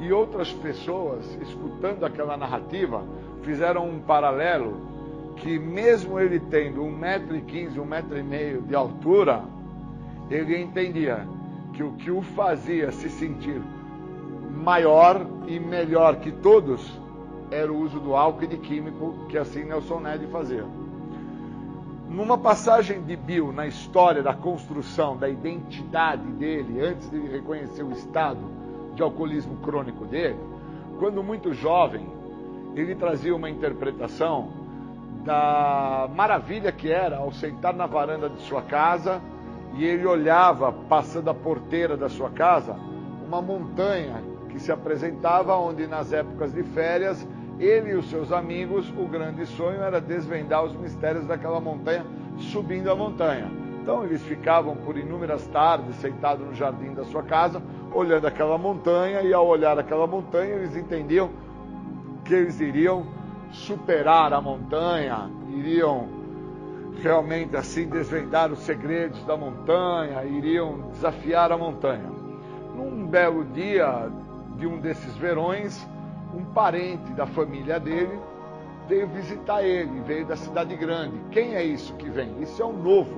e outras pessoas, escutando aquela narrativa, fizeram um paralelo que mesmo ele tendo 1,15m, 1,5m de altura, ele entendia que o que o fazia se sentir maior e melhor que todos era o uso do álcool e de químico, que assim Nelson Ned fazia. Numa passagem de Bill na história da construção da identidade dele, antes de reconhecer o estado de alcoolismo crônico dele, quando muito jovem, ele trazia uma interpretação da maravilha que era ao sentar na varanda de sua casa e ele olhava, passando a porteira da sua casa, uma montanha que se apresentava onde nas épocas de férias ele e os seus amigos, o grande sonho era desvendar os mistérios daquela montanha, subindo a montanha. Então eles ficavam por inúmeras tardes sentados no jardim da sua casa, olhando aquela montanha, e ao olhar aquela montanha, eles entendiam que eles iriam superar a montanha, iriam realmente assim desvendar os segredos da montanha, iriam desafiar a montanha. Num belo dia de um desses verões, um parente da família dele veio visitar ele, veio da cidade grande. Quem é isso que vem? Isso é um novo,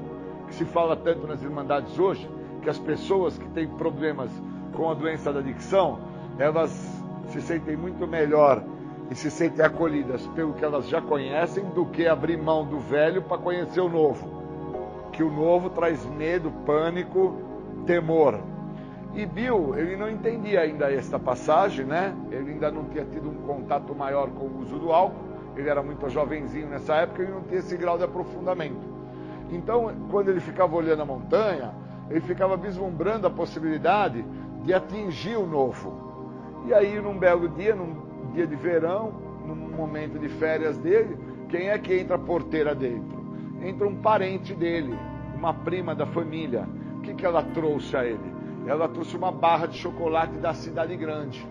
que se fala tanto nas Irmandades hoje, que as pessoas que têm problemas com a doença da adicção, elas se sentem muito melhor e se sentem acolhidas pelo que elas já conhecem do que abrir mão do velho para conhecer o novo. Que o novo traz medo, pânico, temor. E Bill, ele não entendia ainda esta passagem, né? Ele ainda não tinha tido um contato maior com o uso do álcool. Ele era muito jovenzinho nessa época, ele não tinha esse grau de aprofundamento. Então, quando ele ficava olhando a montanha, ele ficava vislumbrando a possibilidade de atingir o novo. E aí, num belo dia, num dia de verão, no momento de férias dele, quem é que entra a porteira dentro? Entra um parente dele, uma prima da família. O que, que ela trouxe a ele? Ela trouxe uma barra de chocolate da cidade grande.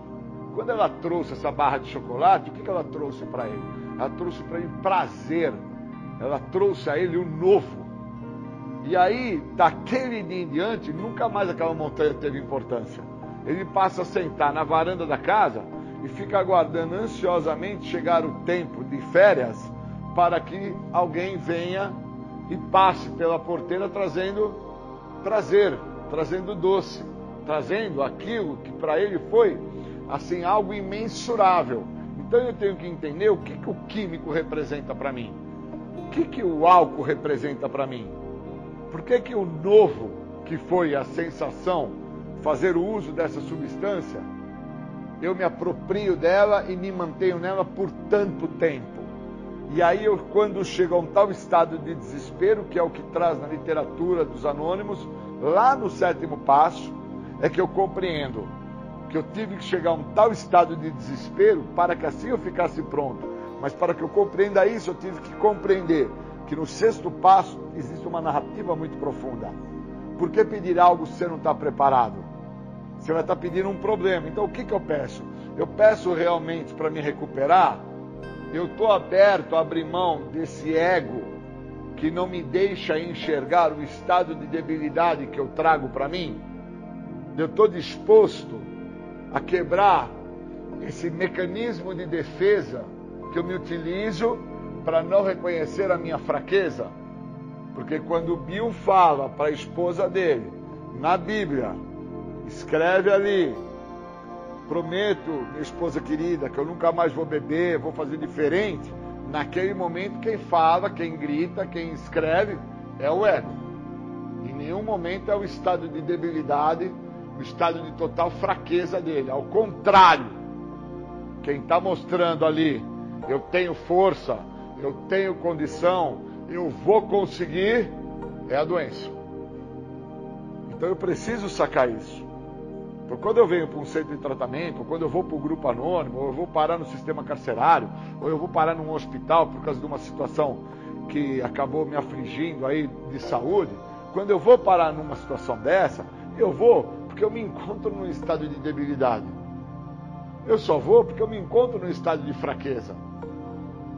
Quando ela trouxe essa barra de chocolate, o que, que ela trouxe para ele? Ela trouxe para ele prazer. Ela trouxe a ele o novo. E aí, daquele dia em diante, nunca mais aquela montanha teve importância. Ele passa a sentar na varanda da casa e fica aguardando ansiosamente chegar o tempo de férias para que alguém venha e passe pela porteira trazendo prazer, trazendo doce, trazendo aquilo que para ele foi assim algo imensurável. Então eu tenho que entender o que, que o químico representa para mim, o que, que o álcool representa para mim, por que, que o novo, que foi a sensação, fazer o uso dessa substância, eu me aproprio dela e me mantenho nela por tanto tempo. E aí, eu, quando chego a um tal estado de desespero, que é o que traz na literatura dos anônimos, lá no sétimo passo, é que eu compreendo que eu tive que chegar a um tal estado de desespero para que assim eu ficasse pronto. Mas para que eu compreenda isso, eu tive que compreender que no sexto passo existe uma narrativa muito profunda. Por que pedir algo se você não está preparado? Você vai estar pedindo um problema. Então o que, que eu peço? Eu peço realmente para me recuperar. Eu estou aberto a abrir mão desse ego que não me deixa enxergar o estado de debilidade que eu trago para mim. Eu estou disposto a quebrar esse mecanismo de defesa que eu me utilizo para não reconhecer a minha fraqueza. Porque quando Bill fala para a esposa dele, na Bíblia, escreve ali: Prometo, minha esposa querida, que eu nunca mais vou beber, vou fazer diferente. Naquele momento, quem fala, quem grita, quem escreve é o ego. Em nenhum momento é o estado de debilidade o estado de total fraqueza dele. Ao contrário, quem está mostrando ali, eu tenho força, eu tenho condição, eu vou conseguir, é a doença. Então eu preciso sacar isso. Porque quando eu venho para um centro de tratamento, ou quando eu vou para o grupo anônimo, ou eu vou parar no sistema carcerário, ou eu vou parar num hospital por causa de uma situação que acabou me afligindo aí de saúde, quando eu vou parar numa situação dessa, eu vou porque eu me encontro num estado de debilidade. Eu só vou porque eu me encontro num estado de fraqueza.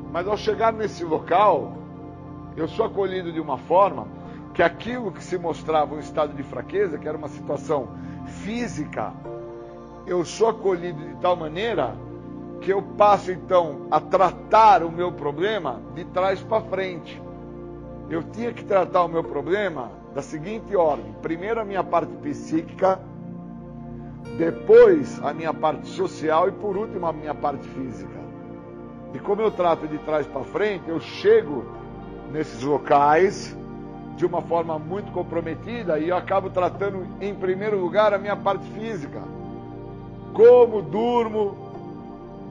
Mas ao chegar nesse local, eu sou acolhido de uma forma que aquilo que se mostrava um estado de fraqueza, que era uma situação física, eu sou acolhido de tal maneira que eu passo então a tratar o meu problema de trás para frente. Eu tinha que tratar o meu problema da seguinte ordem: primeiro a minha parte psíquica, depois a minha parte social e por último a minha parte física. E como eu trato de trás para frente, eu chego nesses locais de uma forma muito comprometida e eu acabo tratando em primeiro lugar a minha parte física. Como, durmo,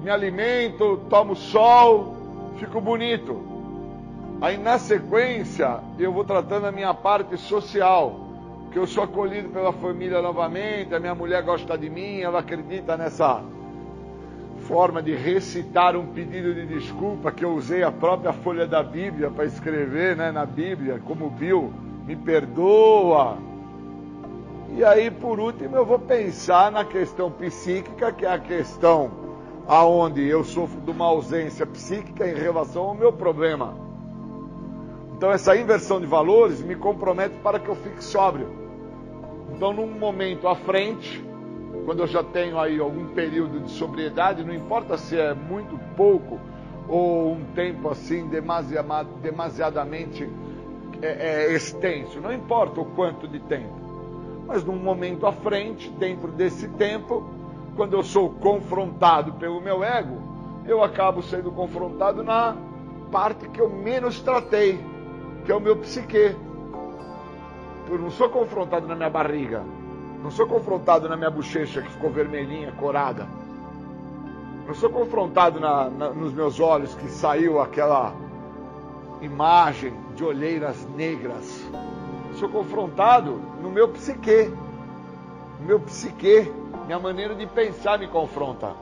me alimento, tomo sol, fico bonito. Aí na sequência eu vou tratando a minha parte social que eu sou acolhido pela família novamente, a minha mulher gosta de mim, ela acredita nessa forma de recitar um pedido de desculpa que eu usei a própria folha da Bíblia para escrever, né, na Bíblia, como Bill, me perdoa. E aí, por último, eu vou pensar na questão psíquica, que é a questão aonde eu sofro de uma ausência psíquica em relação ao meu problema. Então, essa inversão de valores me compromete para que eu fique sóbrio. Então, num momento à frente, quando eu já tenho aí algum período de sobriedade, não importa se é muito pouco ou um tempo assim demasiadamente é, é, extenso, não importa o quanto de tempo. Mas num momento à frente, dentro desse tempo, quando eu sou confrontado pelo meu ego, eu acabo sendo confrontado na parte que eu menos tratei, que é o meu psique eu não sou confrontado na minha barriga. Não sou confrontado na minha bochecha que ficou vermelhinha, corada. Não sou confrontado na, na, nos meus olhos que saiu aquela imagem de olheiras negras. Sou confrontado no meu psique. No meu psique, minha maneira de pensar me confronta.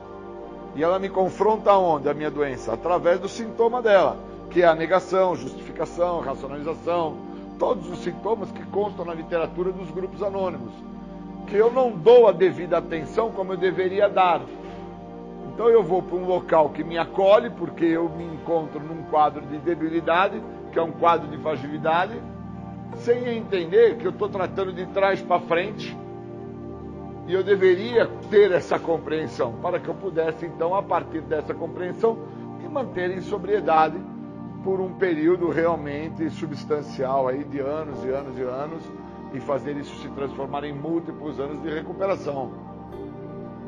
E ela me confronta onde? A minha doença? Através do sintoma dela, que é a negação, justificação, racionalização, todos os sintomas que constam na literatura dos grupos anônimos, que eu não dou a devida atenção como eu deveria dar. Então eu vou para um local que me acolhe, porque eu me encontro num quadro de debilidade, que é um quadro de fragilidade, sem entender que eu estou tratando de trás para frente. E eu deveria ter essa compreensão, para que eu pudesse, então, a partir dessa compreensão, me manter em sobriedade por um período realmente substancial aí de anos e anos e anos e fazer isso se transformar em múltiplos anos de recuperação.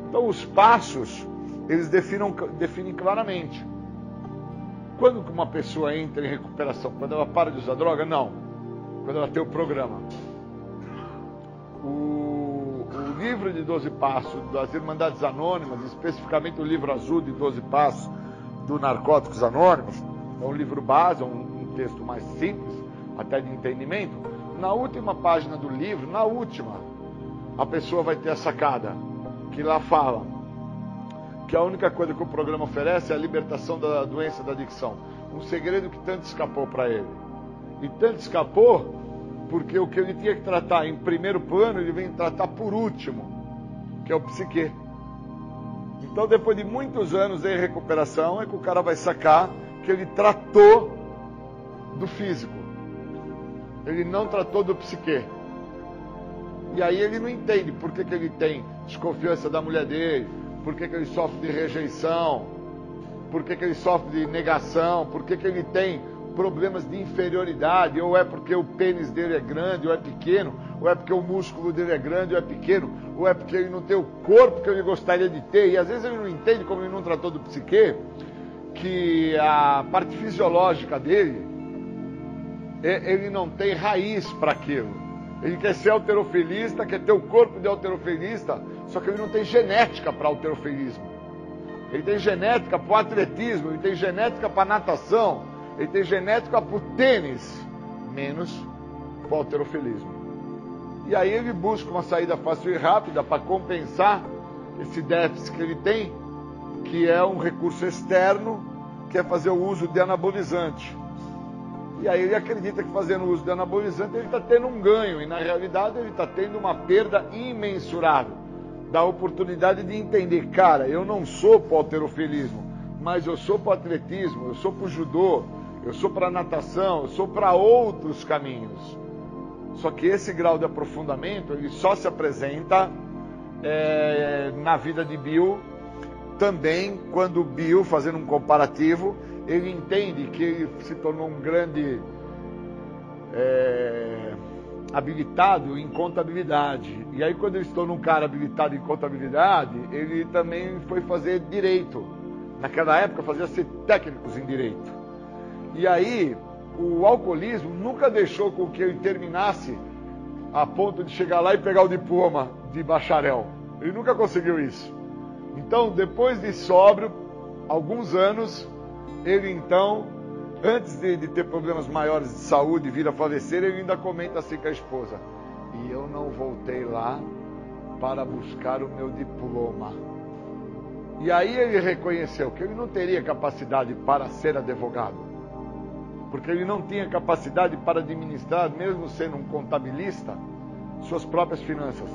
Então os passos eles definam, definem claramente. Quando uma pessoa entra em recuperação? Quando ela para de usar droga? Não. Quando ela tem o programa. O, o livro de 12 Passos das Irmandades Anônimas, especificamente o livro azul de 12 Passos do Narcóticos Anônimos, é um livro base, um, um texto mais simples, até de entendimento. Na última página do livro, na última, a pessoa vai ter a sacada, que lá fala que a única coisa que o programa oferece é a libertação da doença da adicção. Um segredo que tanto escapou para ele. E tanto escapou porque o que ele tinha que tratar em primeiro plano, ele vem tratar por último, que é o psique. Então, depois de muitos anos em recuperação, é que o cara vai sacar que ele tratou do físico. Ele não tratou do psique. E aí ele não entende por que, que ele tem desconfiança da mulher dele, por que, que ele sofre de rejeição, por que, que ele sofre de negação, por que, que ele tem problemas de inferioridade, ou é porque o pênis dele é grande ou é pequeno, ou é porque o músculo dele é grande ou é pequeno, ou é porque ele não tem o corpo que ele gostaria de ter, e às vezes ele não entende, como ele não tratou do psique, que a parte fisiológica dele, ele não tem raiz para aquilo. Ele quer ser alterofilista, quer ter o corpo de alterofilista, só que ele não tem genética para alterofilismo. Ele tem genética para o atletismo, ele tem genética para natação, ele tem genética para o tênis, menos para o alterofilismo. E aí ele busca uma saída fácil e rápida para compensar esse déficit que ele tem, que é um recurso externo, que é fazer o uso de anabolizante. E aí ele acredita que fazendo uso de anabolizante ele está tendo um ganho, e na realidade ele está tendo uma perda imensurável da oportunidade de entender, cara, eu não sou para o alterofilismo, mas eu sou para o atletismo, eu sou para o judô, eu sou para a natação, eu sou para outros caminhos. Só que esse grau de aprofundamento ele só se apresenta é, na vida de Bill também quando Bill, fazendo um comparativo, ele entende que ele se tornou um grande é, habilitado em contabilidade. E aí, quando ele se tornou um cara habilitado em contabilidade, ele também foi fazer direito. Naquela época, fazia-se técnicos em direito. E aí, o alcoolismo nunca deixou com que ele terminasse a ponto de chegar lá e pegar o diploma de bacharel. Ele nunca conseguiu isso. Então, depois de sóbrio, alguns anos, ele então, antes de, de, ter problemas maiores de saúde e vir a falecer, ele ainda comenta assim com a esposa: E eu não voltei lá para buscar o meu diploma. E aí ele reconheceu que ele não teria capacidade para ser advogado, porque ele não tinha capacidade para administrar, mesmo sendo um contabilista, suas próprias finanças.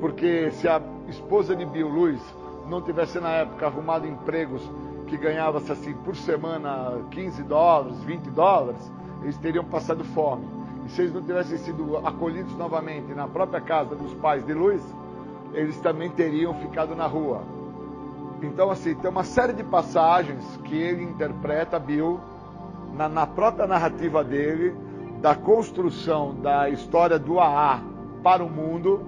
Porque se a esposa de Bill Lewis não tivesse na época arrumado empregos que ganhava-se assim por semana 15 dólares, 20 dólares, eles teriam passado fome. E se eles não tivessem sido acolhidos novamente na própria casa dos pais de Luiz, eles também teriam ficado na rua. Então, assim, tem uma série de passagens que ele interpreta, Bill, na, na própria narrativa dele, da construção da história do AA para o mundo,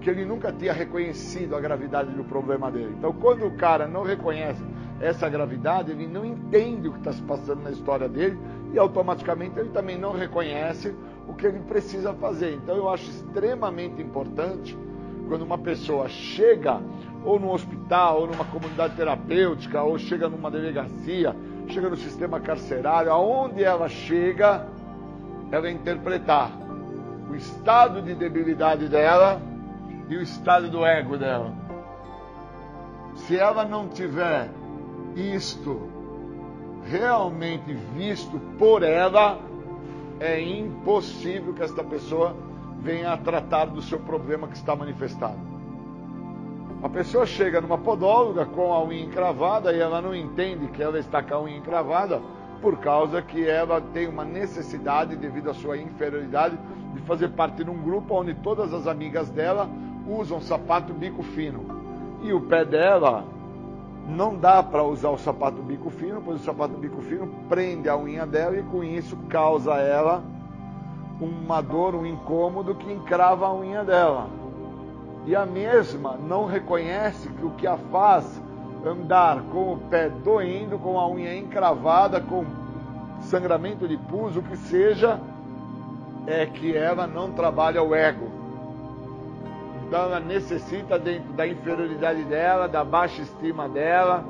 que ele nunca tinha reconhecido a gravidade do problema dele. Então, quando o cara não reconhece essa gravidade, ele não entende o que está se passando na história dele e automaticamente ele também não reconhece o que ele precisa fazer. Então eu acho extremamente importante quando uma pessoa chega ou no hospital, ou numa comunidade terapêutica, ou chega numa delegacia, chega no sistema carcerário, aonde ela chega, ela interpretar o estado de debilidade dela e o estado do ego dela. Se ela não tiver isto realmente visto por ela, é impossível que esta pessoa venha a tratar do seu problema que está manifestado. A pessoa chega numa podóloga com a unha encravada e ela não entende que ela está com a unha encravada por causa que ela tem uma necessidade, devido à sua inferioridade, de fazer parte de um grupo onde todas as amigas dela usam sapato bico fino. E o pé dela não dá para usar o sapato bico fino, pois o sapato bico fino prende a unha dela e com isso causa a ela uma dor, um incômodo que encrava a unha dela. E a mesma não reconhece que o que a faz andar com o pé doendo, com a unha encravada, com sangramento de pus, o que seja, é que ela não trabalha o ego. Então ela necessita, dentro da inferioridade dela, da baixa estima dela,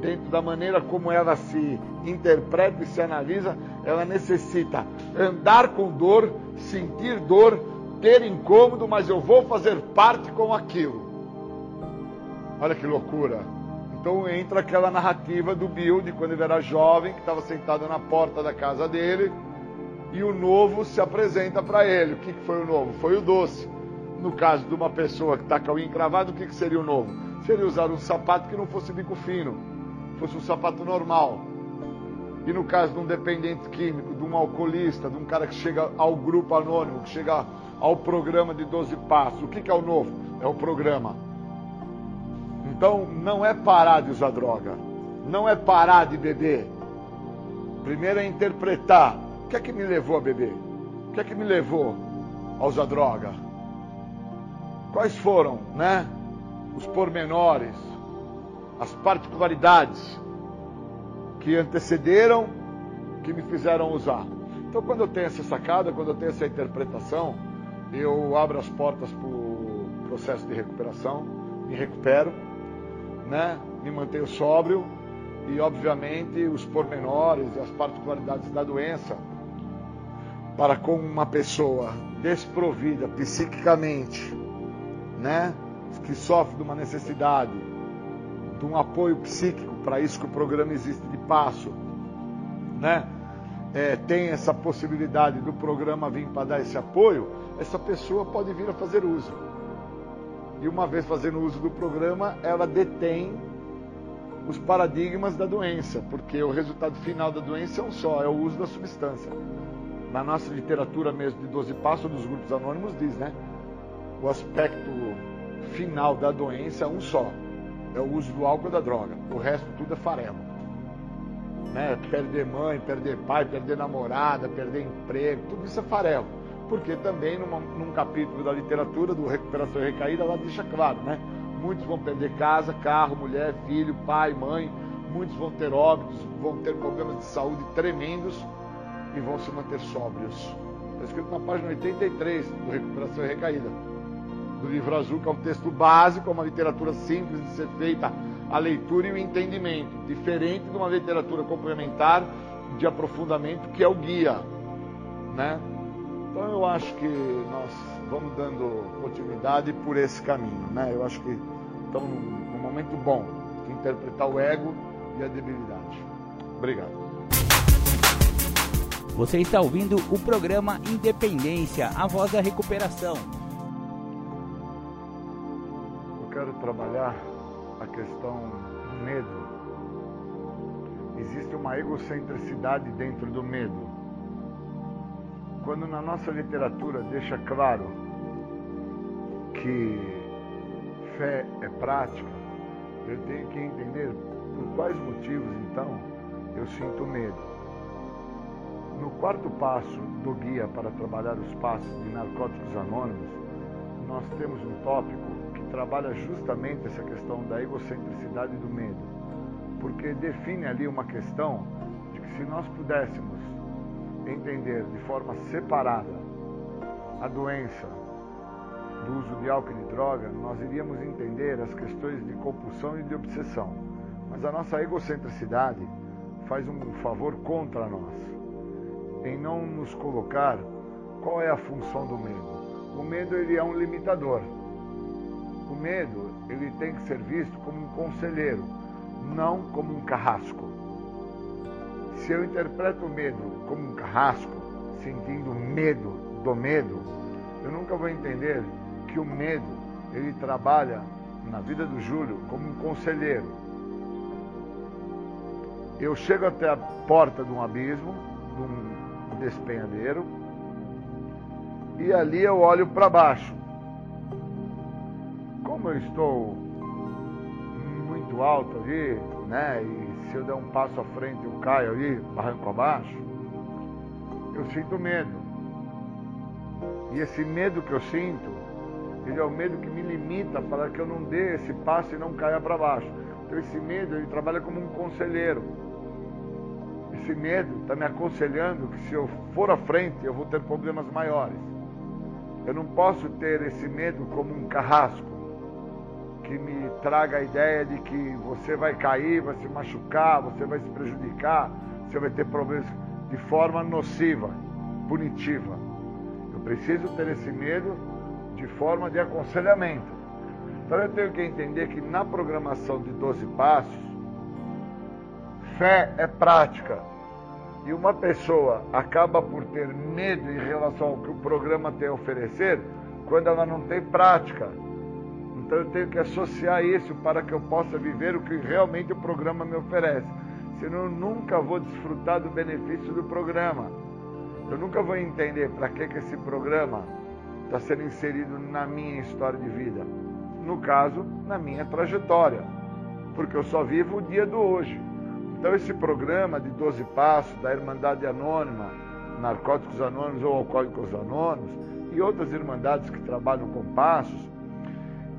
dentro da maneira como ela se interpreta e se analisa, ela necessita andar com dor, sentir dor, ter incômodo, mas eu vou fazer parte com aquilo. Olha que loucura. Então entra aquela narrativa do Bill de quando ele era jovem, que estava sentado na porta da casa dele, e o novo se apresenta para ele. O que, que foi o novo? Foi o doce. No caso de uma pessoa que está com o encravado, o que, que seria o novo? Seria usar um sapato que não fosse bico fino, fosse um sapato normal. E no caso de um dependente químico, de um alcoolista, de um cara que chega ao grupo anônimo, que chega ao programa de 12 passos, o que, que é o novo? É o programa. Então não é parar de usar droga, não é parar de beber. Primeiro é interpretar o que é que me levou a beber, o que é que me levou a usar droga, quais foram, né, os pormenores, as particularidades que antecederam, que me fizeram usar. Então, quando eu tenho essa sacada, quando eu tenho essa interpretação, eu abro as portas para o processo de recuperação, me recupero, né? me mantenho sóbrio e, obviamente, os pormenores e as particularidades da doença para com uma pessoa desprovida psiquicamente, né? que sofre de uma necessidade, de um apoio psíquico, para isso que o programa existe de passo, né? É, tem essa possibilidade do programa vir para dar esse apoio, essa pessoa pode vir a fazer uso. E uma vez fazendo uso do programa, ela detém os paradigmas da doença, porque o resultado final da doença é um só, é o uso da substância. Na nossa literatura mesmo de 12 passos dos grupos anônimos diz, né? O aspecto final da doença é um só, é o uso do álcool e da droga. O resto tudo é farelo. Né? Perder mãe, perder pai, perder namorada, perder emprego, tudo isso é farelo porque também numa, num capítulo da literatura do Recuperação e Recaída, ela deixa claro, né? Muitos vão perder casa, carro, mulher, filho, pai, mãe, muitos vão ter óbitos, vão ter problemas de saúde tremendos e vão se manter sóbrios. Está escrito na página 83 do Recuperação e Recaída, do livro azul, que é um texto básico, é uma literatura simples de ser feita a leitura e o entendimento, diferente de uma literatura complementar de aprofundamento que é o guia, né? Então eu acho que nós vamos dando continuidade por esse caminho, né? Eu acho que estamos num, num momento bom de interpretar o ego e a debilidade. Obrigado. Você está ouvindo o programa Independência, a voz da recuperação. Quero trabalhar a questão do medo. Existe uma egocentricidade dentro do medo quando na nossa literatura deixa claro que fé é prática, eu tenho que entender por quais motivos então eu sinto medo. No quarto passo do guia para trabalhar os passos de narcóticos anônimos, nós temos um tópico trabalha justamente essa questão da egocentricidade do medo, porque define ali uma questão de que se nós pudéssemos entender de forma separada a doença do uso de álcool e de droga, nós iríamos entender as questões de compulsão e de obsessão. Mas a nossa egocentricidade faz um favor contra nós, em não nos colocar qual é a função do medo. O medo ele é um limitador. O medo ele tem que ser visto como um conselheiro, não como um carrasco. Se eu interpreto o medo como um carrasco, sentindo medo do medo, eu nunca vou entender que o medo ele trabalha na vida do Júlio como um conselheiro. Eu chego até a porta de um abismo, de um despenhadeiro, e ali eu olho para baixo. Como eu estou muito alto ali, né, e se eu der um passo à frente eu caio ali, barranco abaixo, eu sinto medo. E esse medo que eu sinto, ele é o medo que me limita para que eu não dê esse passo e não caia para baixo. Então esse medo, ele trabalha como um conselheiro. Esse medo está me aconselhando que se eu for à frente, eu vou ter problemas maiores. Eu não posso ter esse medo como um carrasco que me traga a ideia de que você vai cair, vai se machucar, você vai se prejudicar, você vai ter problemas de forma nociva, punitiva. Eu preciso ter esse medo de forma de aconselhamento. Então eu tenho que entender que na programação de 12 passos, fé é prática. E uma pessoa acaba por ter medo em relação ao que o programa tem a oferecer quando ela não tem prática. Então eu tenho que associar isso para que eu possa viver o que realmente o programa me oferece. Senão eu nunca vou desfrutar do benefício do programa. Eu nunca vou entender para que, que esse programa está sendo inserido na minha história de vida. No caso, na minha trajetória. Porque eu só vivo o dia do hoje. Então esse programa de 12 passos da Irmandade Anônima, Narcóticos Anônimos ou Alcoólicos Anônimos e outras irmandades que trabalham com passos,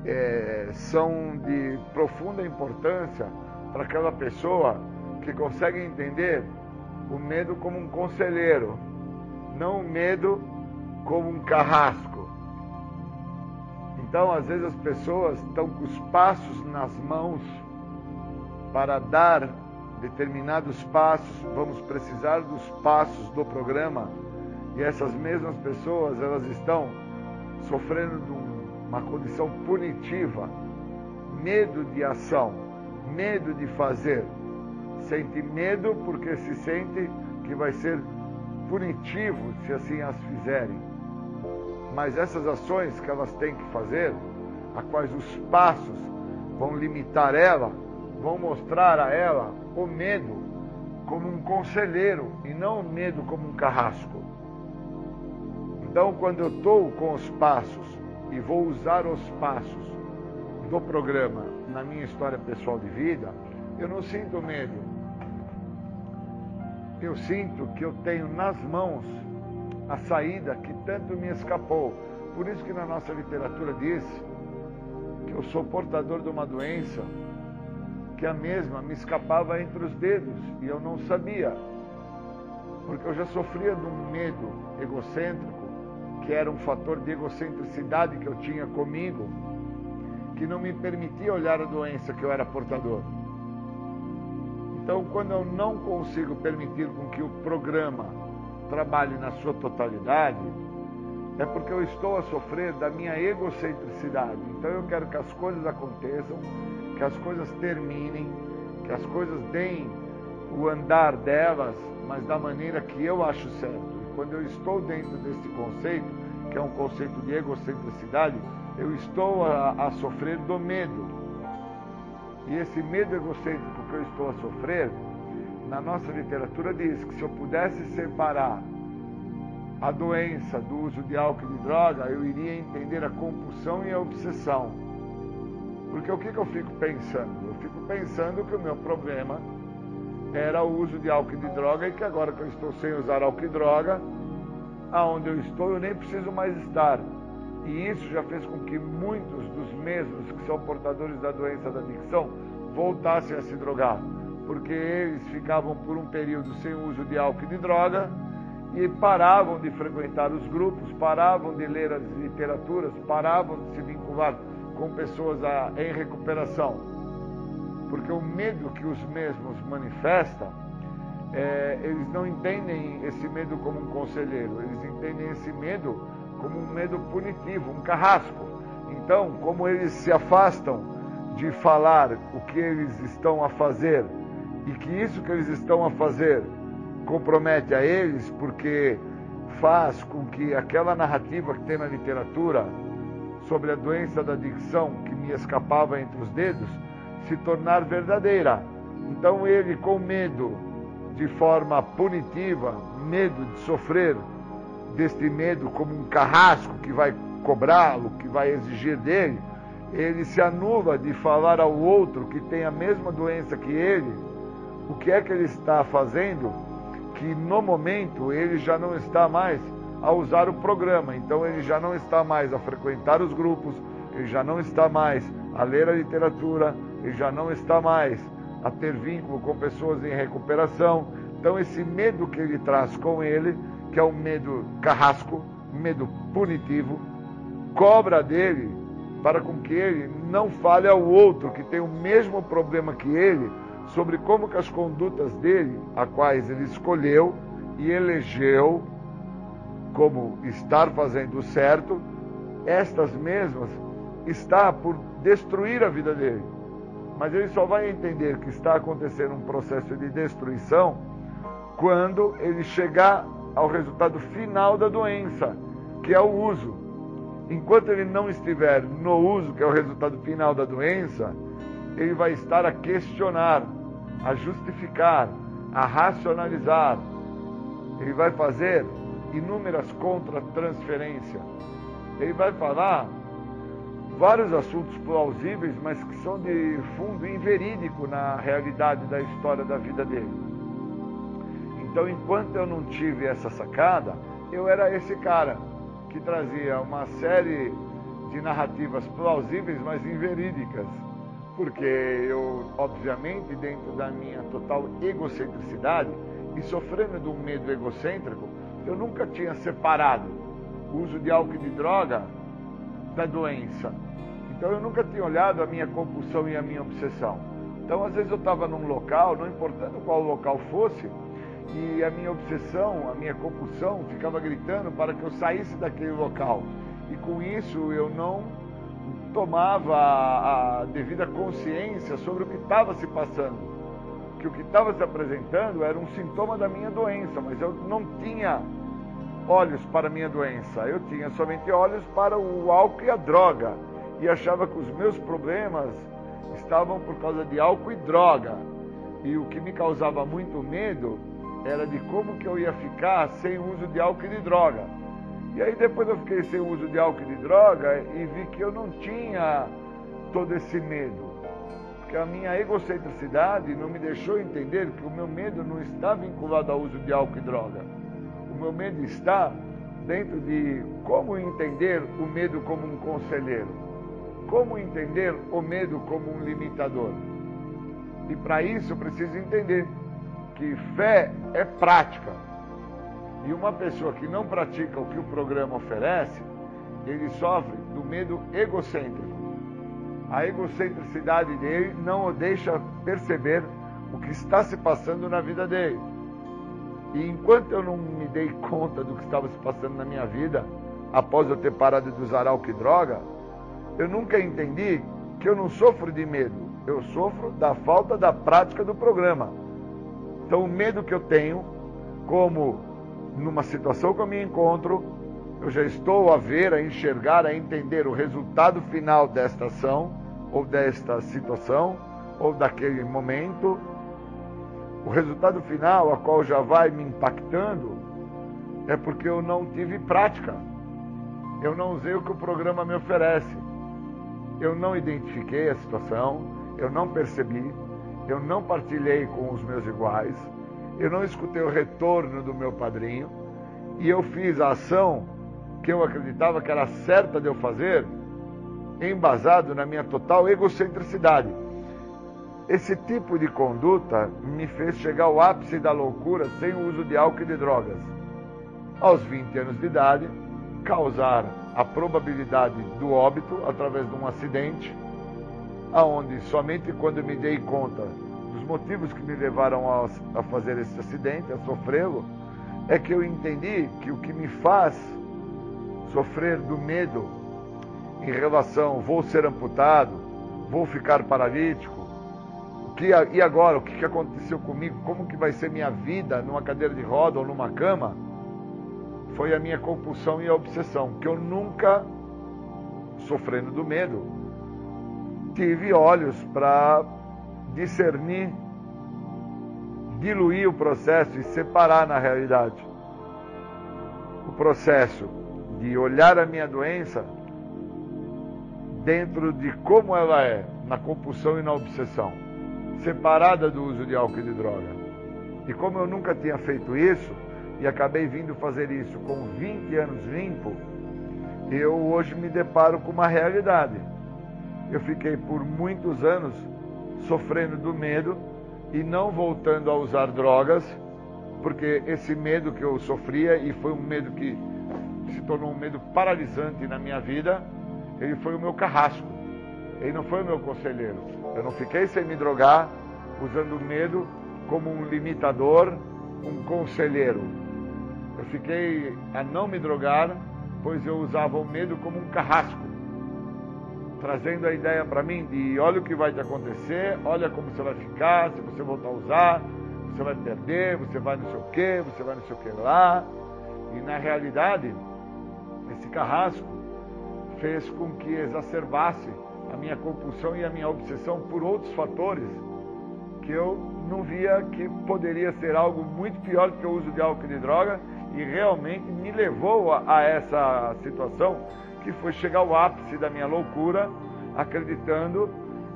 é, são de profunda importância para aquela pessoa que consegue entender o medo como um conselheiro, não o medo como um carrasco. Então, às vezes, as pessoas estão com os passos nas mãos para dar determinados passos, vamos precisar dos passos do programa, e essas mesmas pessoas, elas estão sofrendo de uma condição punitiva, medo de ação, medo de fazer. Sente medo porque se sente que vai ser punitivo se assim as fizerem. Mas essas ações que elas têm que fazer, a quais os passos vão limitar ela, vão mostrar a ela o medo como um conselheiro e não o medo como um carrasco. Então, quando eu estou com os passos e vou usar os passos do programa na minha história pessoal de vida, eu não sinto medo. Eu sinto que eu tenho nas mãos a saída que tanto me escapou. Por isso que na nossa literatura diz que eu sou portador de uma doença que a mesma me escapava entre os dedos e eu não sabia. Porque eu já sofria de um medo egocêntrico que era um fator de egocentricidade que eu tinha comigo, que não me permitia olhar a doença que eu era portador. Então, quando eu não consigo permitir com que o programa trabalhe na sua totalidade, é porque eu estou a sofrer da minha egocentricidade. Então, eu quero que as coisas aconteçam, que as coisas terminem, que as coisas deem o andar delas, mas da maneira que eu acho certo. Quando eu estou dentro desse conceito, que é um conceito de egocentricidade, eu estou a, a sofrer do medo. E esse medo egocêntrico que eu estou a sofrer, na nossa literatura diz que se eu pudesse separar a doença do uso de álcool e de droga, eu iria entender a compulsão e a obsessão. Porque o que, que eu fico pensando? Eu fico pensando que o meu problema era o uso de álcool e de droga e que agora que eu estou sem usar álcool e droga, aonde eu estou, eu nem preciso mais estar. E isso já fez com que muitos dos mesmos que são portadores da doença da adicção voltassem a se drogar, porque eles ficavam por um período sem uso de álcool e de droga e paravam de frequentar os grupos, paravam de ler as literaturas, paravam de se vincular com pessoas a, em recuperação. Porque o medo que os mesmos manifestam é, eles não entendem esse medo como um conselheiro, eles entendem esse medo como um medo punitivo, um carrasco. Então, como eles se afastam de falar o que eles estão a fazer e que isso que eles estão a fazer compromete a eles, porque faz com que aquela narrativa que tem na literatura sobre a doença da adicção que me escapava entre os dedos se tornar verdadeira. Então ele, com medo de forma punitiva, medo de sofrer deste medo como um carrasco que vai cobrá-lo, que vai exigir dele, ele se anula de falar ao outro que tem a mesma doença que ele, o que é que ele está fazendo, que no momento ele já não está mais a usar o programa, então ele já não está mais a frequentar os grupos, ele já não está mais a ler a literatura, ele já não está mais a ter vínculo com pessoas em recuperação. Então, esse medo que ele traz com ele, que é um medo carrasco, medo punitivo, cobra dele para com que ele não fale ao outro que tem o mesmo problema que ele sobre como que as condutas dele, a quais ele escolheu e elegeu como estar fazendo certo, estas mesmas está por destruir a vida dele. Mas ele só vai entender que está acontecendo um processo de destruição quando ele chegar ao resultado final da doença, que é o uso. Enquanto ele não estiver no uso, que é o resultado final da doença, ele vai estar a questionar, a justificar, a racionalizar. Ele vai fazer inúmeras contra-transferências. Ele vai falar vários assuntos plausíveis, mas que são de fundo inverídico na realidade da história da vida dele. Então, enquanto eu não tive essa sacada, eu era esse cara que trazia uma série de narrativas plausíveis, mas inverídicas. Porque eu, obviamente, dentro da minha total egocentricidade e sofrendo de um medo egocêntrico, eu nunca tinha separado o uso de álcool e de droga da doença. Então eu nunca tinha olhado a minha compulsão e a minha obsessão. Então às vezes eu estava num local, não importando qual local fosse, e a minha obsessão, a minha compulsão ficava gritando para que eu saísse daquele local. E com isso eu não tomava a devida consciência sobre o que estava se passando. Que o que estava se apresentando era um sintoma da minha doença, mas eu não tinha olhos para a minha doença, eu tinha somente olhos para o álcool e a droga. E achava que os meus problemas estavam por causa de álcool e droga. E o que me causava muito medo era de como que eu ia ficar sem uso de álcool e de droga. E aí depois eu fiquei sem uso de álcool e de droga e vi que eu não tinha todo esse medo. Porque a minha egocentricidade não me deixou entender que o meu medo não está vinculado ao uso de álcool e droga. O meu medo está dentro de como entender o medo como um conselheiro. Como entender o medo como um limitador. E para isso eu preciso entender que fé é prática. E uma pessoa que não pratica o que o programa oferece, ele sofre do medo egocêntrico. A egocentricidade dele não o deixa perceber o que está se passando na vida dele. E enquanto eu não me dei conta do que estava se passando na minha vida, após eu ter parado de usar álcool e droga, eu nunca entendi que eu não sofro de medo, eu sofro da falta da prática do programa. Então, o medo que eu tenho, como numa situação que eu me encontro, eu já estou a ver, a enxergar, a entender o resultado final desta ação, ou desta situação, ou daquele momento. O resultado final, a qual já vai me impactando, é porque eu não tive prática. Eu não usei o que o programa me oferece. Eu não identifiquei a situação, eu não percebi, eu não partilhei com os meus iguais, eu não escutei o retorno do meu padrinho e eu fiz a ação que eu acreditava que era certa de eu fazer, embasado na minha total egocentricidade. Esse tipo de conduta me fez chegar ao ápice da loucura sem o uso de álcool e de drogas. Aos 20 anos de idade, causar a probabilidade do óbito através de um acidente aonde somente quando me dei conta dos motivos que me levaram a, a fazer esse acidente, a sofrê-lo, é que eu entendi que o que me faz sofrer do medo em relação vou ser amputado, vou ficar paralítico, que, e agora, o que aconteceu comigo, como que vai ser minha vida numa cadeira de roda ou numa cama, foi a minha compulsão e a obsessão, que eu nunca, sofrendo do medo, tive olhos para discernir, diluir o processo e separar na realidade. O processo de olhar a minha doença dentro de como ela é, na compulsão e na obsessão, separada do uso de álcool e de droga. E como eu nunca tinha feito isso, e acabei vindo fazer isso com 20 anos limpo, eu hoje me deparo com uma realidade eu fiquei por muitos anos sofrendo do medo e não voltando a usar drogas, porque esse medo que eu sofria, e foi um medo que se tornou um medo paralisante na minha vida, ele foi o meu carrasco. Ele não foi o meu conselheiro. Eu não fiquei sem me drogar, usando o medo como um limitador, um conselheiro. Eu fiquei a não me drogar, pois eu usava o medo como um carrasco, trazendo a ideia para mim de olha o que vai te acontecer, olha como você vai ficar, se você voltar a usar, você vai perder, você vai não sei o que, você vai não sei o que lá. E na realidade, esse carrasco fez com que exacerbasse a minha compulsão e a minha obsessão por outros fatores que eu não via que poderia ser algo muito pior do que o uso de álcool e de droga e realmente me levou a, a essa situação que foi chegar ao ápice da minha loucura, acreditando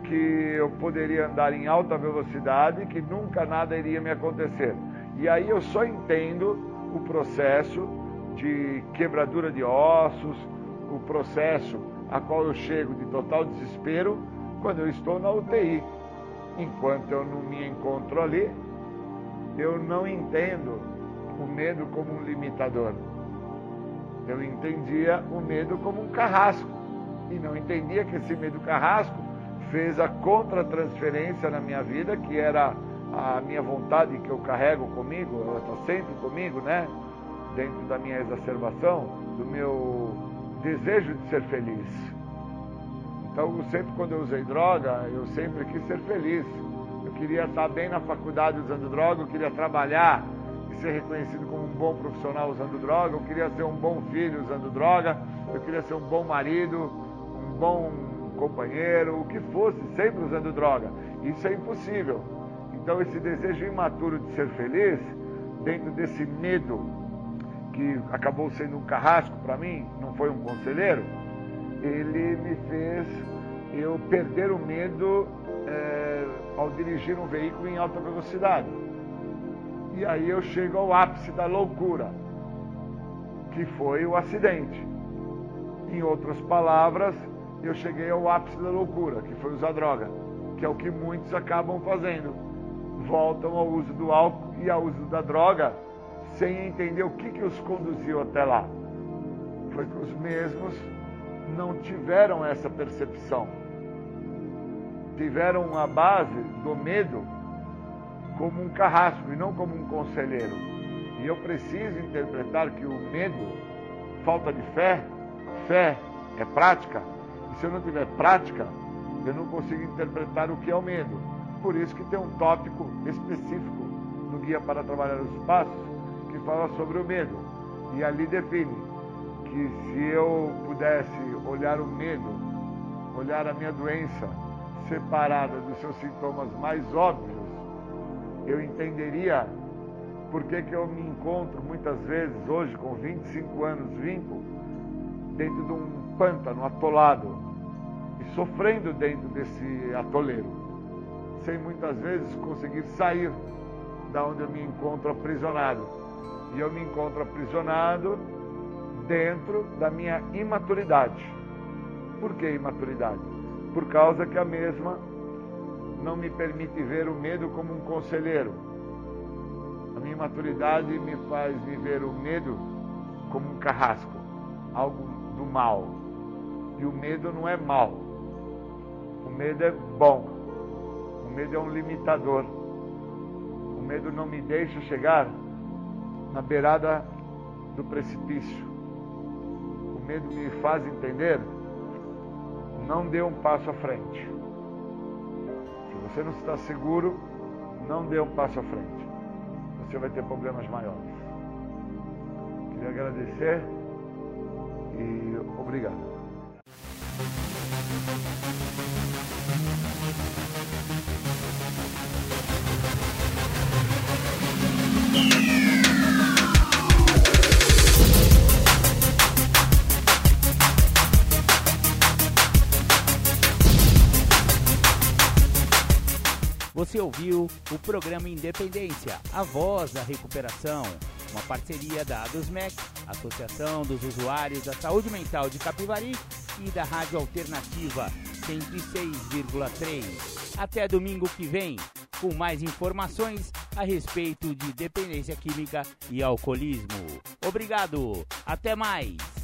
que eu poderia andar em alta velocidade que nunca nada iria me acontecer. E aí eu só entendo o processo de quebradura de ossos, o processo a qual eu chego de total desespero quando eu estou na UTI. Enquanto eu não me encontro ali, eu não entendo o medo como um limitador. Eu entendia o medo como um carrasco e não entendia que esse medo carrasco fez a contratransferência na minha vida, que era a minha vontade que eu carrego comigo, ela está sempre comigo, né? Dentro da minha exacerbação, do meu desejo de ser feliz. Então, sempre quando eu usei droga, eu sempre quis ser feliz. Eu queria estar bem na faculdade usando droga, eu queria trabalhar ser reconhecido como um bom profissional usando droga, eu queria ser um bom filho usando droga, eu queria ser um bom marido, um bom companheiro, o que fosse, sempre usando droga. Isso é impossível. Então, esse desejo imaturo de ser feliz, dentro desse medo que acabou sendo um carrasco para mim, não foi um conselheiro, ele me fez eu perder o medo é, ao dirigir um veículo em alta velocidade. E aí eu chego ao ápice da loucura, que foi o acidente. Em outras palavras, eu cheguei ao ápice da loucura, que foi usar droga, que é o que muitos acabam fazendo. Voltam ao uso do álcool e ao uso da droga sem entender o que, que os conduziu até lá. Foi que os mesmos não tiveram essa percepção. Tiveram a base do medo como um carrasco e não como um conselheiro. E eu preciso interpretar que o medo, falta de fé, fé é prática, e se eu não tiver prática, eu não consigo interpretar o que é o medo. Por isso que tem um tópico específico no Guia para Trabalhar os Passos que fala sobre o medo. E ali define que se eu pudesse olhar o medo, olhar a minha doença separada dos seus sintomas mais óbvios, eu entenderia por que, que eu me encontro muitas vezes, hoje com 25 anos limpo, dentro de um pântano atolado e sofrendo dentro desse atoleiro, sem muitas vezes conseguir sair da onde eu me encontro aprisionado. E eu me encontro aprisionado dentro da minha imaturidade. Por que imaturidade? Por causa que a mesma não me permite ver o medo como um conselheiro. A minha imaturidade me faz me ver o medo como um carrasco, algo do mal. E o medo não é mal. O medo é bom. O medo é um limitador. O medo não me deixa chegar na beirada do precipício. O medo me faz entender não dê um passo à frente. Você não está seguro, não dê um passo à frente. Você vai ter problemas maiores. Queria agradecer e obrigado. Você ouviu o programa Independência, a voz da recuperação, uma parceria da ADUSMEC, Associação dos Usuários da Saúde Mental de Capivari e da Rádio Alternativa 106,3. Até domingo que vem, com mais informações a respeito de dependência química e alcoolismo. Obrigado, até mais!